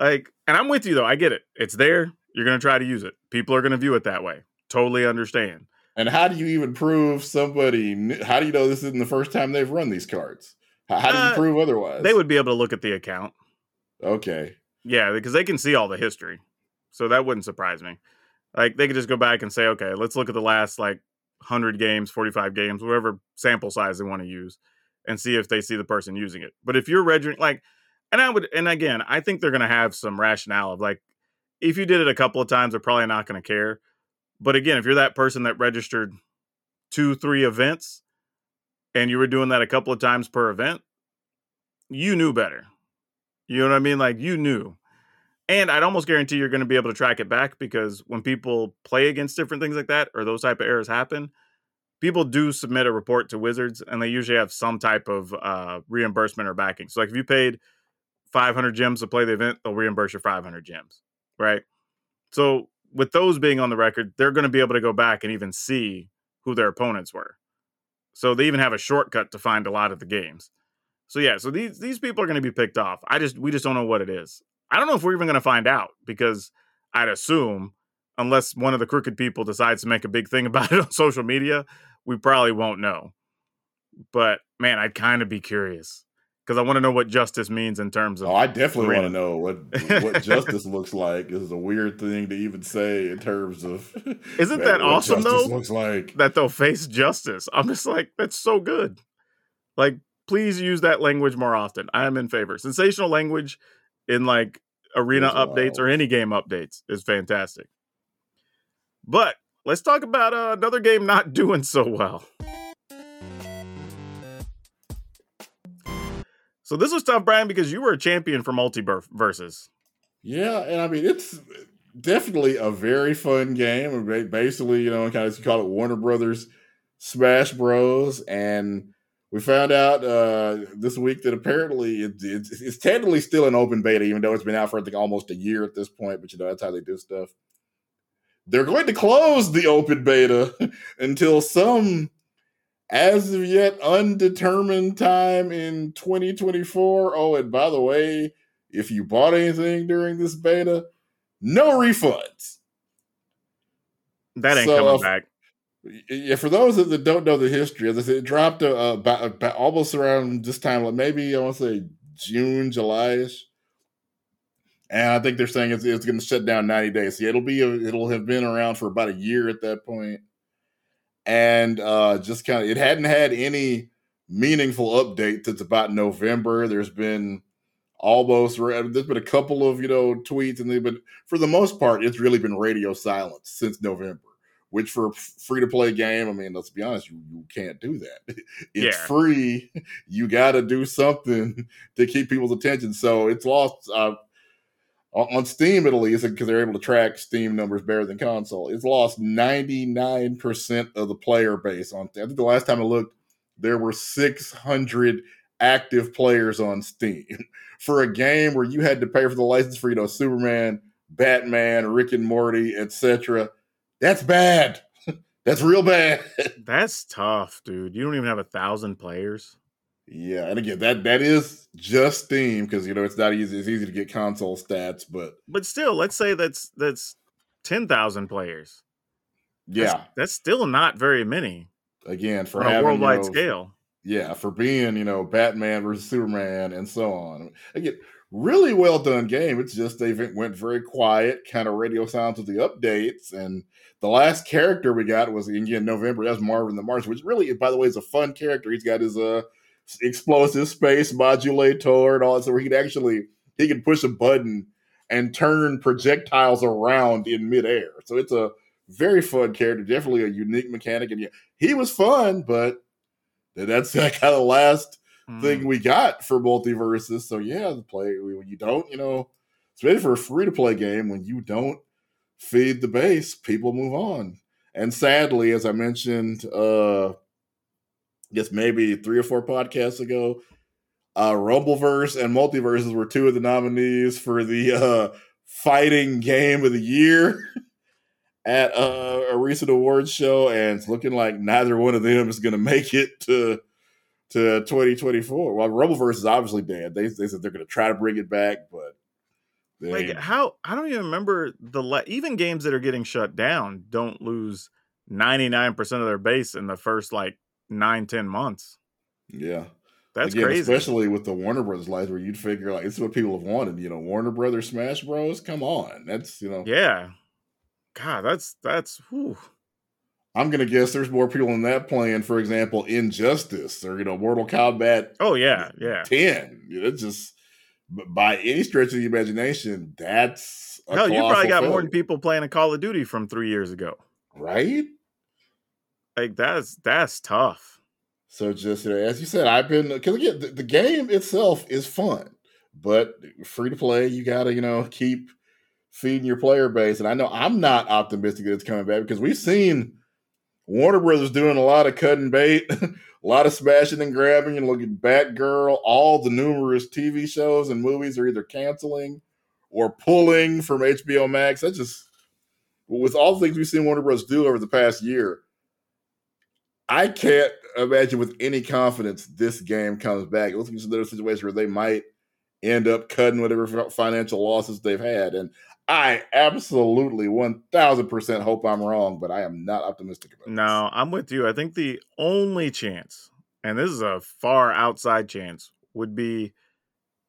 Like and I'm with you though. I get it. It's there. You're going to try to use it. People are going to view it that way. Totally understand. And how do you even prove somebody? How do you know this isn't the first time they've run these cards? How, how do you Uh, prove otherwise? They would be able to look at the account. Okay. Yeah, because they can see all the history. So that wouldn't surprise me. Like they could just go back and say, okay, let's look at the last like 100 games, 45 games, whatever sample size they want to use and see if they see the person using it. But if you're registering like and I would and again, I think they're going to have some rationale of like if you did it a couple of times, they're probably not going to care. But again, if you're that person that registered two, three events and you were doing that a couple of times per event, you knew better. You know what I mean? Like you knew. And I'd almost guarantee you're going to be able to track it back because when people play against different things like that or those type of errors happen, people do submit a report to Wizards and they usually have some type of uh, reimbursement or backing. So like if you paid 500 gems to play the event, they'll reimburse your 500 gems, right? So with those being on the record, they're going to be able to go back and even see who their opponents were. So they even have a shortcut to find a lot of the games. So yeah, so these these people are going to be picked off. I just we just don't know what it is. I don't know if we're even going to find out because I'd assume unless one of the crooked people decides to make a big thing about it on social media, we probably won't know. But man, I'd kind of be curious because I want to know what justice means in terms oh, of. Oh, I definitely want to know what what justice looks like. This is a weird thing to even say in terms of. Isn't that awesome, though? Looks like that they'll face justice. I'm just like, that's so good. Like, please use that language more often. I am in favor. Sensational language in like arena updates or any game updates is fantastic. But let's talk about uh, another game not doing so well. So this was tough, Brian, because you were a champion for MultiVersus. Yeah, and I mean it's definitely a very fun game. Basically, you know, kind of you call it Warner Brothers Smash Bros. And we found out uh, this week that apparently it, it's, it's technically still an open beta, even though it's been out for I think almost a year at this point. But you know, that's how they do stuff. They're going to close the open beta until some as of yet undetermined time in 2024. Oh, and by the way, if you bought anything during this beta, no refunds. That ain't So, coming uh, back. Yeah, for those that, don't know the history, I said, it dropped uh, almost around this time, like maybe I want to say June, July-ish. And I think they're saying it's, it's going to shut down 90 days. So it'll be it'll have been around for about a year at that point. And uh just kind of it hadn't had any meaningful update since about November. There's been almost there's been a couple of you know tweets and they've been for the most part it's really been radio silence since November. Which for a free to play game, I mean, let's be honest, you, you can't do that. It's Yeah. free. You got to do something to keep people's attention. So it's lost uh, on on Steam at least because they're able to track Steam numbers better than console. It's lost ninety nine percent of the player base. On I think the last time I looked, there were six hundred active players on Steam for a game where you had to pay for the license for you know Superman, Batman, Rick and Morty, etc. That's bad. That's real bad. That's tough, dude. You don't even have a thousand players. yeah, and again, that that is just Steam because you know it's not easy. It's easy to get console stats, but But still, let's say that's that's ten thousand players. Yeah, that's, still not very many again for on a having, you worldwide know, scale. yeah, for being, you know, Batman versus Superman and so on. Again, really well done game. It's just they went- went very quiet, kind of radio silence with the updates. And the last character we got was again November. That's Marvin the Martian, which really, by the way, is a fun character. He's got his uh explosive space modulator and all that, so he can actually he can push a button and turn projectiles around in midair. So it's a very fun character, definitely a unique mechanic. And yeah, he was fun, but that's that kind of last Mm. thing we got for MultiVersus. So yeah, the play when you don't, you know, especially for a free to play game, when you don't feed the base, people move on. And sadly, as I mentioned, uh, I guess maybe three or four podcasts ago, uh, Rumbleverse and MultiVersus were two of the nominees for the uh, fighting game of the year at uh, a recent awards show, and it's looking like neither one of them is going to make it to to 2024. Well, Rumbleverse is obviously dead. They, they said they're going to try to bring it back, but they like how I don't even remember the le- even games that are getting shut down don't lose ninety nine percent of their base in the first like nine ten months. yeah. That's Again, crazy. especially with the Warner Brothers license, where you'd figure like this is what people have wanted. You know, Warner Brothers Smash Bros. Come on, that's you know. yeah. God, that's that's whew. I'm gonna guess there's more people in that playing, for example, Injustice or you know Mortal Kombat Oh yeah, yeah. 10. You know, It's just b- by any stretch of the imagination, that's a Hell, you probably got more than people playing a Call of Duty from three years ago. right? Like that's that's tough. So just you know, as you said, I've been because again, the, the game itself is fun, but free to play, you gotta you know keep feeding your player base. And I know I'm not optimistic that it's coming back because we've seen Warner Brothers doing a lot of cutting bait, a lot of smashing and grabbing, and looking Batgirl. All the numerous TV shows and movies are either canceling or pulling from HBO Max. That's just with all the things we've seen Warner Bros. do over the past year. I can't imagine with any confidence this game comes back. It looks like another situation where they might end up cutting whatever financial losses they've had. And I absolutely 1000% hope I'm wrong, but I am not optimistic about No, I'm with you. I think the only chance, and this is a far outside chance, would be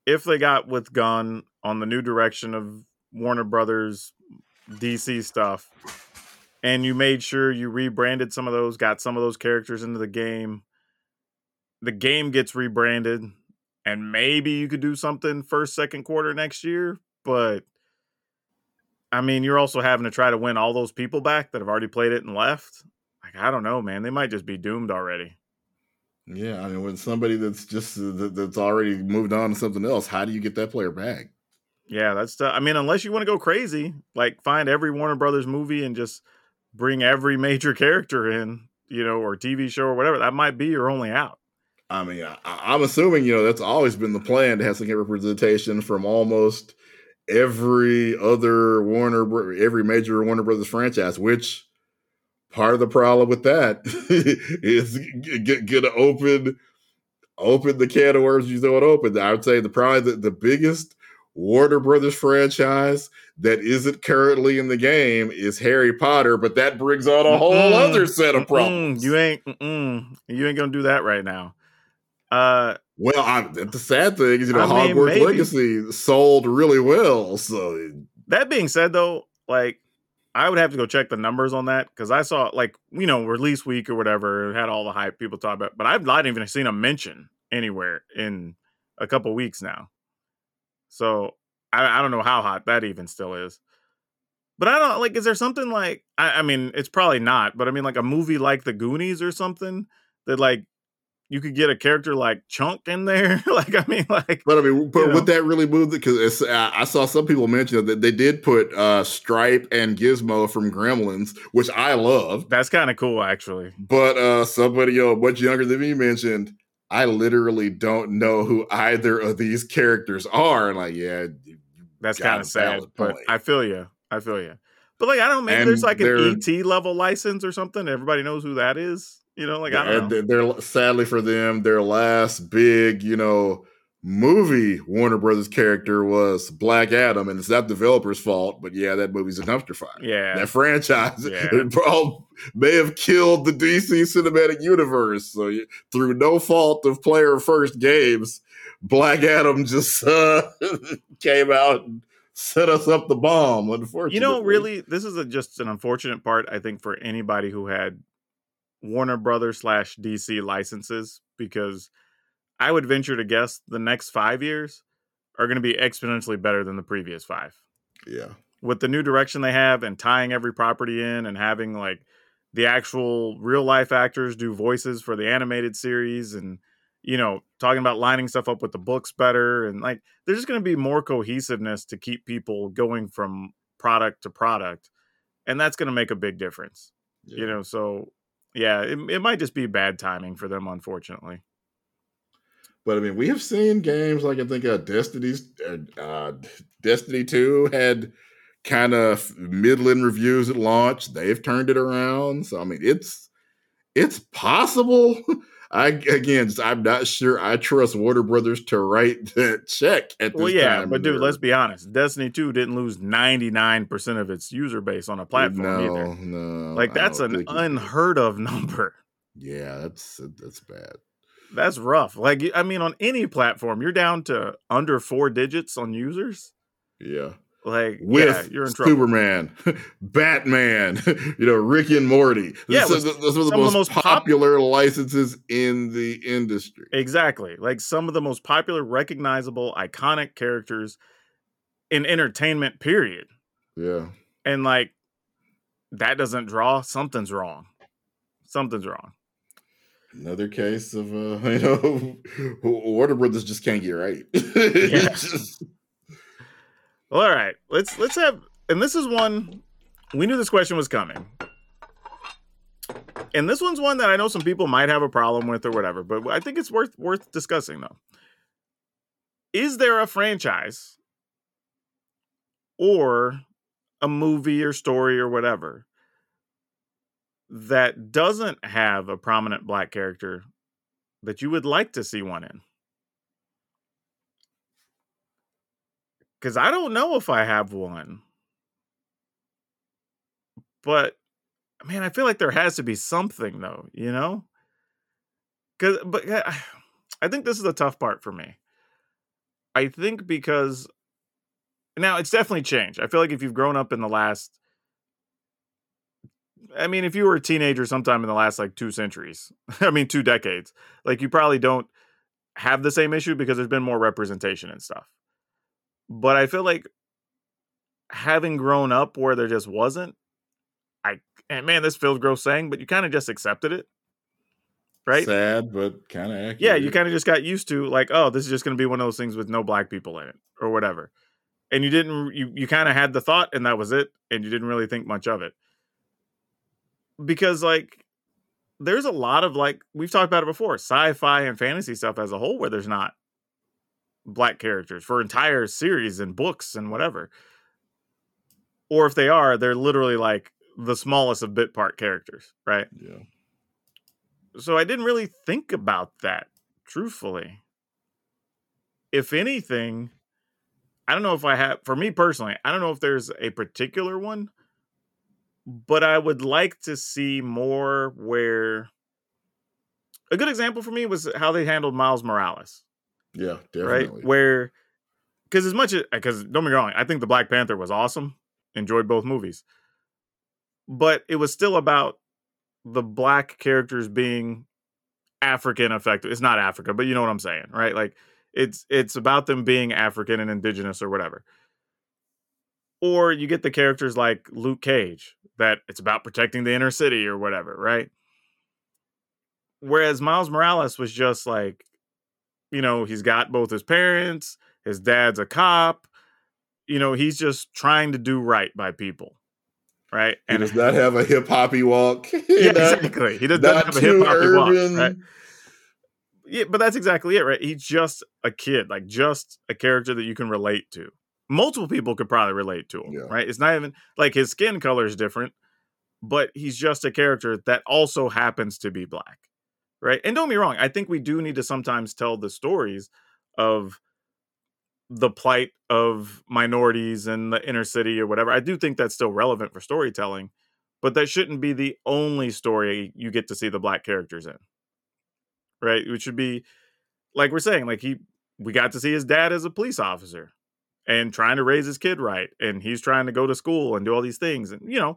if they got with Gunn on the new direction of Warner Brothers DC stuff and you made sure you rebranded some of those, got some of those characters into the game. The game gets rebranded and maybe you could do something first second quarter next year, but I mean, you're also having to try to win all those people back that have already played it and left. Like, I don't know, man. They might just be doomed already. Yeah, I mean, when somebody that's just uh, that's already moved on to something else, how do you get that player back? Yeah, that's. I mean, unless you want to go crazy, like find every Warner Brothers movie and just bring every major character in, you know, or TV show or whatever. That might be your only out. I mean, I, am assuming you know that's always been the plan to have some representation from almost every other Warner, every major Warner Brothers franchise. Which part of the problem with that is get get to open open the can of worms you throw it open. I would say the probably the, the biggest Warner Brothers franchise that isn't currently in the game is Harry Potter, but that brings on a whole mm other set of problems. You ain't you ain't gonna do that right now. Uh, well, I, the sad thing is, you know, I Hogwarts Legacy sold really well. So that being said, though, like I would have to go check the numbers on that because I saw like you know release week or whatever had all the hype people talk about, but I've not even seen a mention anywhere in a couple weeks now. So I, I don't know how hot that even still is. But I don't like. Is there something like? I, I mean, it's probably not. But I mean, like a movie like The Goonies or something that like you could get a character like Chunk in there. like, I mean, like, but I mean, but would know. that really move it? Because I saw some people mention that they did put uh Stripe and Gizmo from Gremlins, which I love. That's kind of cool, actually. But uh somebody yo much younger than me mentioned, I literally don't know who either of these characters are. And like, yeah, that's kind of sad. But I feel you. I feel you. But like, I don't know. Maybe and there's like an ET level license or something. Everybody knows who that is. You know, like I don't know. They're sadly for them, their last big, you know, movie Warner Brothers character was Black Adam, and it's not developer's fault, but yeah, that movie's a dumpster fire. Yeah, that franchise yeah. may have killed the DC cinematic universe. So through no fault of player first games, Black Adam just uh, came out and set us up the bomb. Unfortunately, you know, really, this is a, just an unfortunate part. I think for anybody who had Warner Brothers slash DC licenses because I would venture to guess the next five years are going to be exponentially better than the previous five. Yeah. With the new direction they have and tying every property in and having like the actual real life actors do voices for the animated series and, you know, talking about lining stuff up with the books better. And like, there's just going to be more cohesiveness to keep people going from product to product. And that's going to make a big difference. Yeah. You know, so yeah, it, it might just be bad timing for them, unfortunately. But I mean, we have seen games like I think uh, Destiny's uh, uh Destiny Two had kind of middling reviews at launch. They've turned it around, so I mean, it's it's possible. I again, I'm not sure. I trust Warner Brothers to write that check at this well, yeah, but dude, let's be honest. Destiny Two didn't lose 99 percent of its user base on a platform no, either. No, like that's an unheard of number. Yeah, that's that's bad. That's rough. Like I mean, on any platform, you're down to under four digits on users. Yeah. Like with yeah, you're in. Superman, Batman, you know, Rick and Morty. Yeah, those, are the, the most, the most popular pop- licenses in the industry. Exactly, like some of the most popular, recognizable, iconic characters in entertainment. Period. Yeah, and like that doesn't draw. Something's wrong. Something's wrong. Another case of uh, you know, Warner Brothers just can't get right. yeah. just, all right. Let's let's have and this is one we knew this question was coming. And this one's one that I know some people might have a problem with or whatever, but I think it's worth worth discussing though. Is there a franchise or a movie or story or whatever that doesn't have a prominent black character that you would like to see one in? Because I don't know if I have one. But man, I feel like there has to be something though, you know? Cause but I think this is the tough part for me. I think because now it's definitely changed. I feel like if you've grown up in the last I mean, if you were a teenager sometime in the last like two centuries, I mean, two decades, like you probably don't have the same issue because there's been more representation and stuff. But I feel like having grown up where there just wasn't, I, and man, this feels gross saying, but you kind of just accepted it. Right? Sad, but kind of. Yeah, you kind of just got used to like, oh, this is just going to be one of those things with no black people in it or whatever. And you didn't, you, you kind of had the thought and that was it. And you didn't really think much of it because like there's a lot of like we've talked about it before sci-fi and fantasy stuff as a whole where there's not black characters for entire series and books and whatever. Or if they are they're literally like the smallest of bit part characters right? Yeah. so i didn't really think about that truthfully. If anything i don't know if i have for me personally i don't know if there's a particular one but I would like to see more where a good example for me was how they handled Miles Morales, Yeah, definitely. right? Where because as much as because don't get me wrong, I think the Black Panther was awesome. Enjoyed both movies, but it was still about the black characters being African effective. It's not Africa, but you know what I'm saying, right? Like it's it's about them being African and indigenous or whatever. Or you get the characters like Luke Cage, that it's about protecting the inner city or whatever, right? Whereas Miles Morales was just like, you know, he's got both his parents, his dad's a cop, you know, he's just trying to do right by people, right? He does not have a hip hoppy walk. yeah, know? exactly. He does Not not have a hip hop walk, right? Yeah, but that's exactly it, right? He's just a kid, like just a character that you can relate to. Multiple people could probably relate to him, Yeah. right? It's not even like his skin color is different, but he's just a character that also happens to be black, right? And don't be wrong, I think we do need to sometimes tell the stories of the plight of minorities in the inner city or whatever. I do think that's still relevant for storytelling, but that shouldn't be the only story you get to see the black characters in. Right? It should be like we're saying, like he we got to see his dad as a police officer and trying to raise his kid right and he's trying to go to school and do all these things and you know,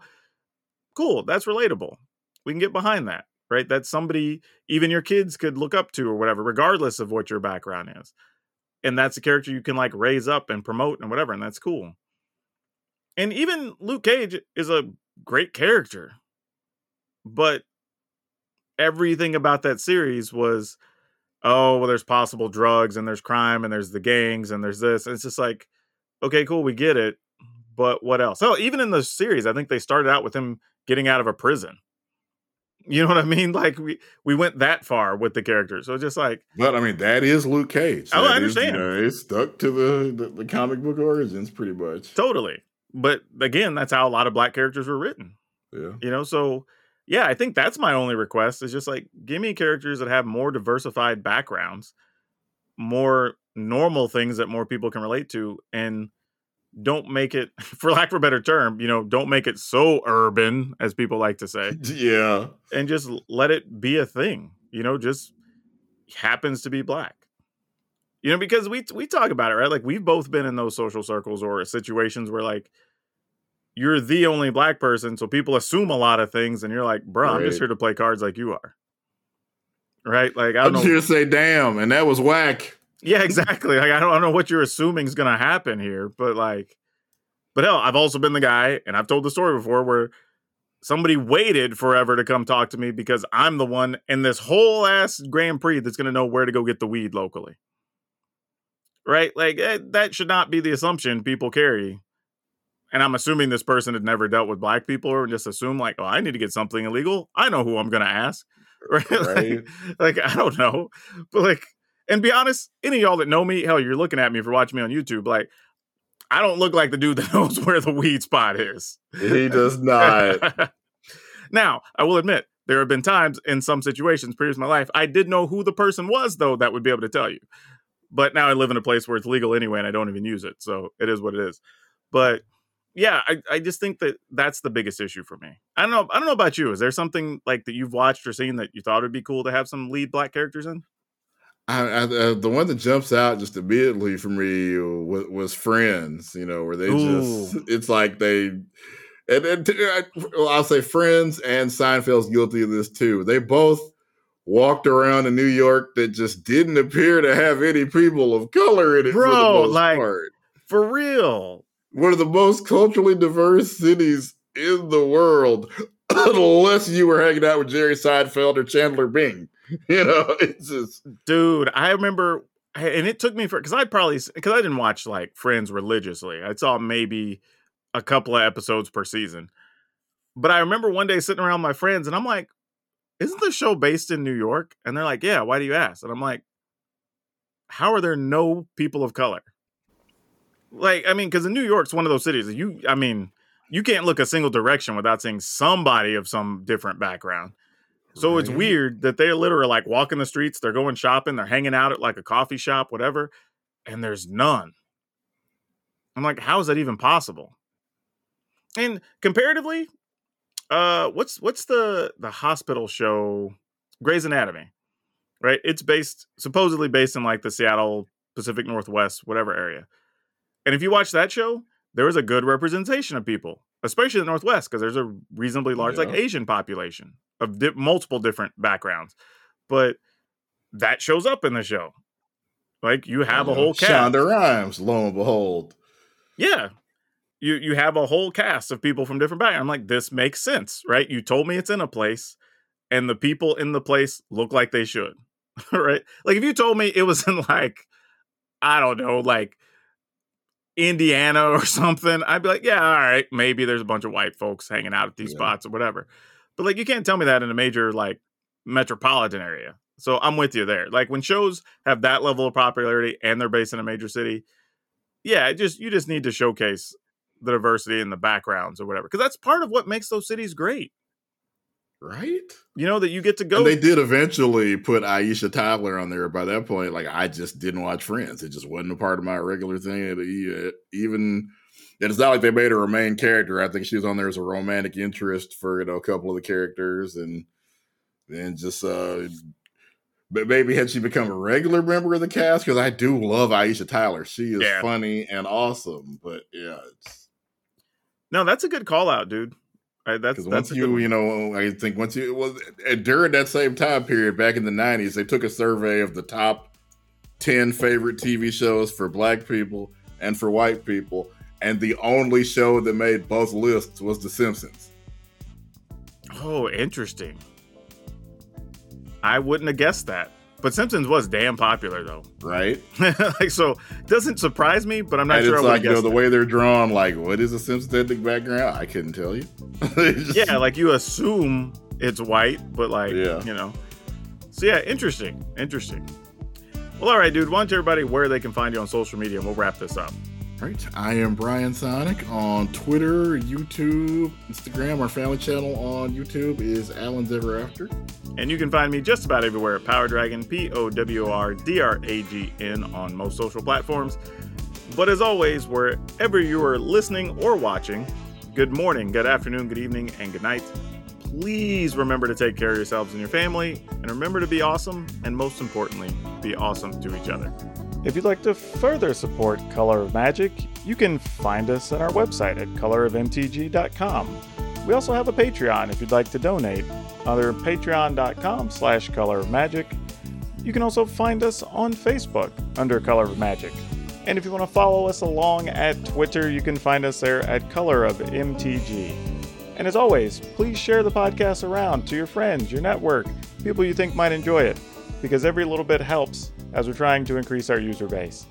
cool, that's relatable. We can get behind that, right? That's somebody even your kids could look up to or whatever regardless of what your background is. And that's a character you can like raise up and promote and whatever and that's cool. And even luke cage is a great character. But everything about that series was oh well there's possible drugs and there's crime and there's the gangs and there's this. And it's just like okay cool we get it but what else? Oh even in the series i think they started out with him getting out of a prison you know what i mean like we we went that far with the character so just like But I mean, that is Luke Cage. Oh, I That is, understand. you know, it's stuck to the, the, the comic book origins pretty much. Totally. But again, that's how a lot of black characters were written. Yeah. You know, so yeah, I think that's my only request is just like give me characters that have more diversified backgrounds, more normal things that more people can relate to, and don't make it, for lack of a better term, you know, don't make it so urban, as people like to say, Yeah. and just let it be a thing. You know, just happens to be black. You know, because we we talk about it, right? Like we've both been in those social circles or situations where like you're the only black person, so people assume a lot of things, and you're like, bro, I'm just here to play cards like you are. Right? Like I I'm just here to say, damn, and that was whack. Yeah, exactly. Like I don't, I don't know what you're assuming is gonna happen here, but like, but hell, I've also been the guy, and I've told the story before where somebody waited forever to come talk to me because I'm the one in this whole ass Grand Prix that's gonna know where to go get the weed locally. Right? Like eh, that should not be the assumption people carry. And I'm assuming this person had never dealt with black people or just assume like, oh, I need to get something illegal. I know who I'm gonna ask. Right? Right. like, like, I don't know. But like and be honest, any of y'all that know me, hell, you're looking at me for watching me on YouTube. Like, I don't look like the dude that knows where the weed spot is. He does not. Now, I will admit, there have been times in some situations previous in my life, I did know who the person was, though, that would be able to tell you. But now I live in a place where it's legal anyway, and I don't even use it. So it is what it is. But yeah, I, I just think that that's the biggest issue for me. I don't know. I don't know about you. Is there something like that you've watched or seen that you thought would be cool to have some lead black characters in? I, I, uh, the one that jumps out just immediately for me was, was Friends. You know, where they Ooh. just it's like they and, and well, I'll say Friends and Seinfeld's guilty of this too. They both walked around in New York that just didn't appear to have any people of color in it. for the Bro, most like- part. For real. one of the most culturally diverse cities in the world, unless you were hanging out with Jerry Seinfeld or Chandler Bing. You know, it's just dude i remember and it took me for because i probably because i didn't watch like friends religiously. I saw maybe a couple of episodes per season. But i remember one day sitting around my friends and i'm like isn't the show based in new york? And they're like yeah why do you ask? And i'm like how are there no people of color? Like i mean because new york's one of those cities you i mean you can't look a single direction without seeing somebody of some different background so it's weird that they're literally like walking the streets, they're going shopping, they're hanging out at like a coffee shop, whatever, and there's none. I'm like, how is that even possible? And comparatively, uh, what's what's the the hospital show, Grey's Anatomy, right? It's based supposedly based in like the Seattle Pacific Northwest, whatever area. And if you watch that show, there is a good representation of people, especially the Northwest, because there's a reasonably large like Asian population of di- multiple different backgrounds. But that shows up in the show. Like you have a whole cast. Shonda Rhimes, lo and behold. Yeah. You you have a whole cast of people from different backgrounds. I'm like, this makes sense, right? You told me it's in a place, and the people in the place look like they should. right? Like if you told me it was in like, I don't know, like Indiana or something, I'd be like, yeah, all right, maybe there's a bunch of white folks hanging out at these Yeah. spots or whatever. But like you can't tell me that in a major like metropolitan area. So I'm with you there. Like when shows have that level of popularity and they're based in a major city, yeah, it just you just need to showcase the diversity in the backgrounds or whatever. Because that's part of what makes those cities great. Right? You know that you get to go And they did eventually put Aisha Tyler on there. By that point, like I just didn't watch Friends. It just wasn't a part of my regular thing. Even it's not like they made her a main character. I think she was on there as a romantic interest for you know a couple of the characters, and then just uh, but maybe had she become a regular member of the cast because I do love Aisha Tyler. She is Yeah. funny and awesome. But yeah, it's No, that's a good call out, dude. I, that's that's once a good you one. you know I think once you well and during that same time period back in the nineties they took a survey of the top ten favorite TV shows for black people and for white people, and the only show that made both lists was The Simpsons. Oh, interesting. I wouldn't have guessed that. But Simpsons was damn popular though. Right? like so doesn't surprise me, but I'm not and sure it's like you know the that. way they're drawn. Like, what is a Simpsons ethnic background? I couldn't tell you. Just- yeah, like you assume it's white, but like Yeah. you know. So yeah, interesting. Interesting. Well, all right, dude. Why don't you everybody where they can find you on social media and we'll wrap this up. Right. I am Brian Psionic on Twitter, YouTube, Instagram. Our family channel on YouTube is Alan's Ever After. And you can find me just about everywhere at Power Dragon, P O W R D R A G N, on most social platforms. But as always, wherever you are listening or watching, good morning, good afternoon, good evening, and good night. Please remember to take care of yourselves and your family, and remember to be awesome, and most importantly, be awesome to each other. If you'd like to further support Color of Magic, you can find us on our website at colorofmtg.com. We also have a Patreon if you'd like to donate under patreon.com slash color of magic. You can also find us on Facebook under Color of Magic. And if you want to follow us along at Twitter, you can find us there at Color of MTG. And as always, please share the podcast around to your friends, your network, people you think might enjoy it, because every little bit helps as we're trying to increase our user base.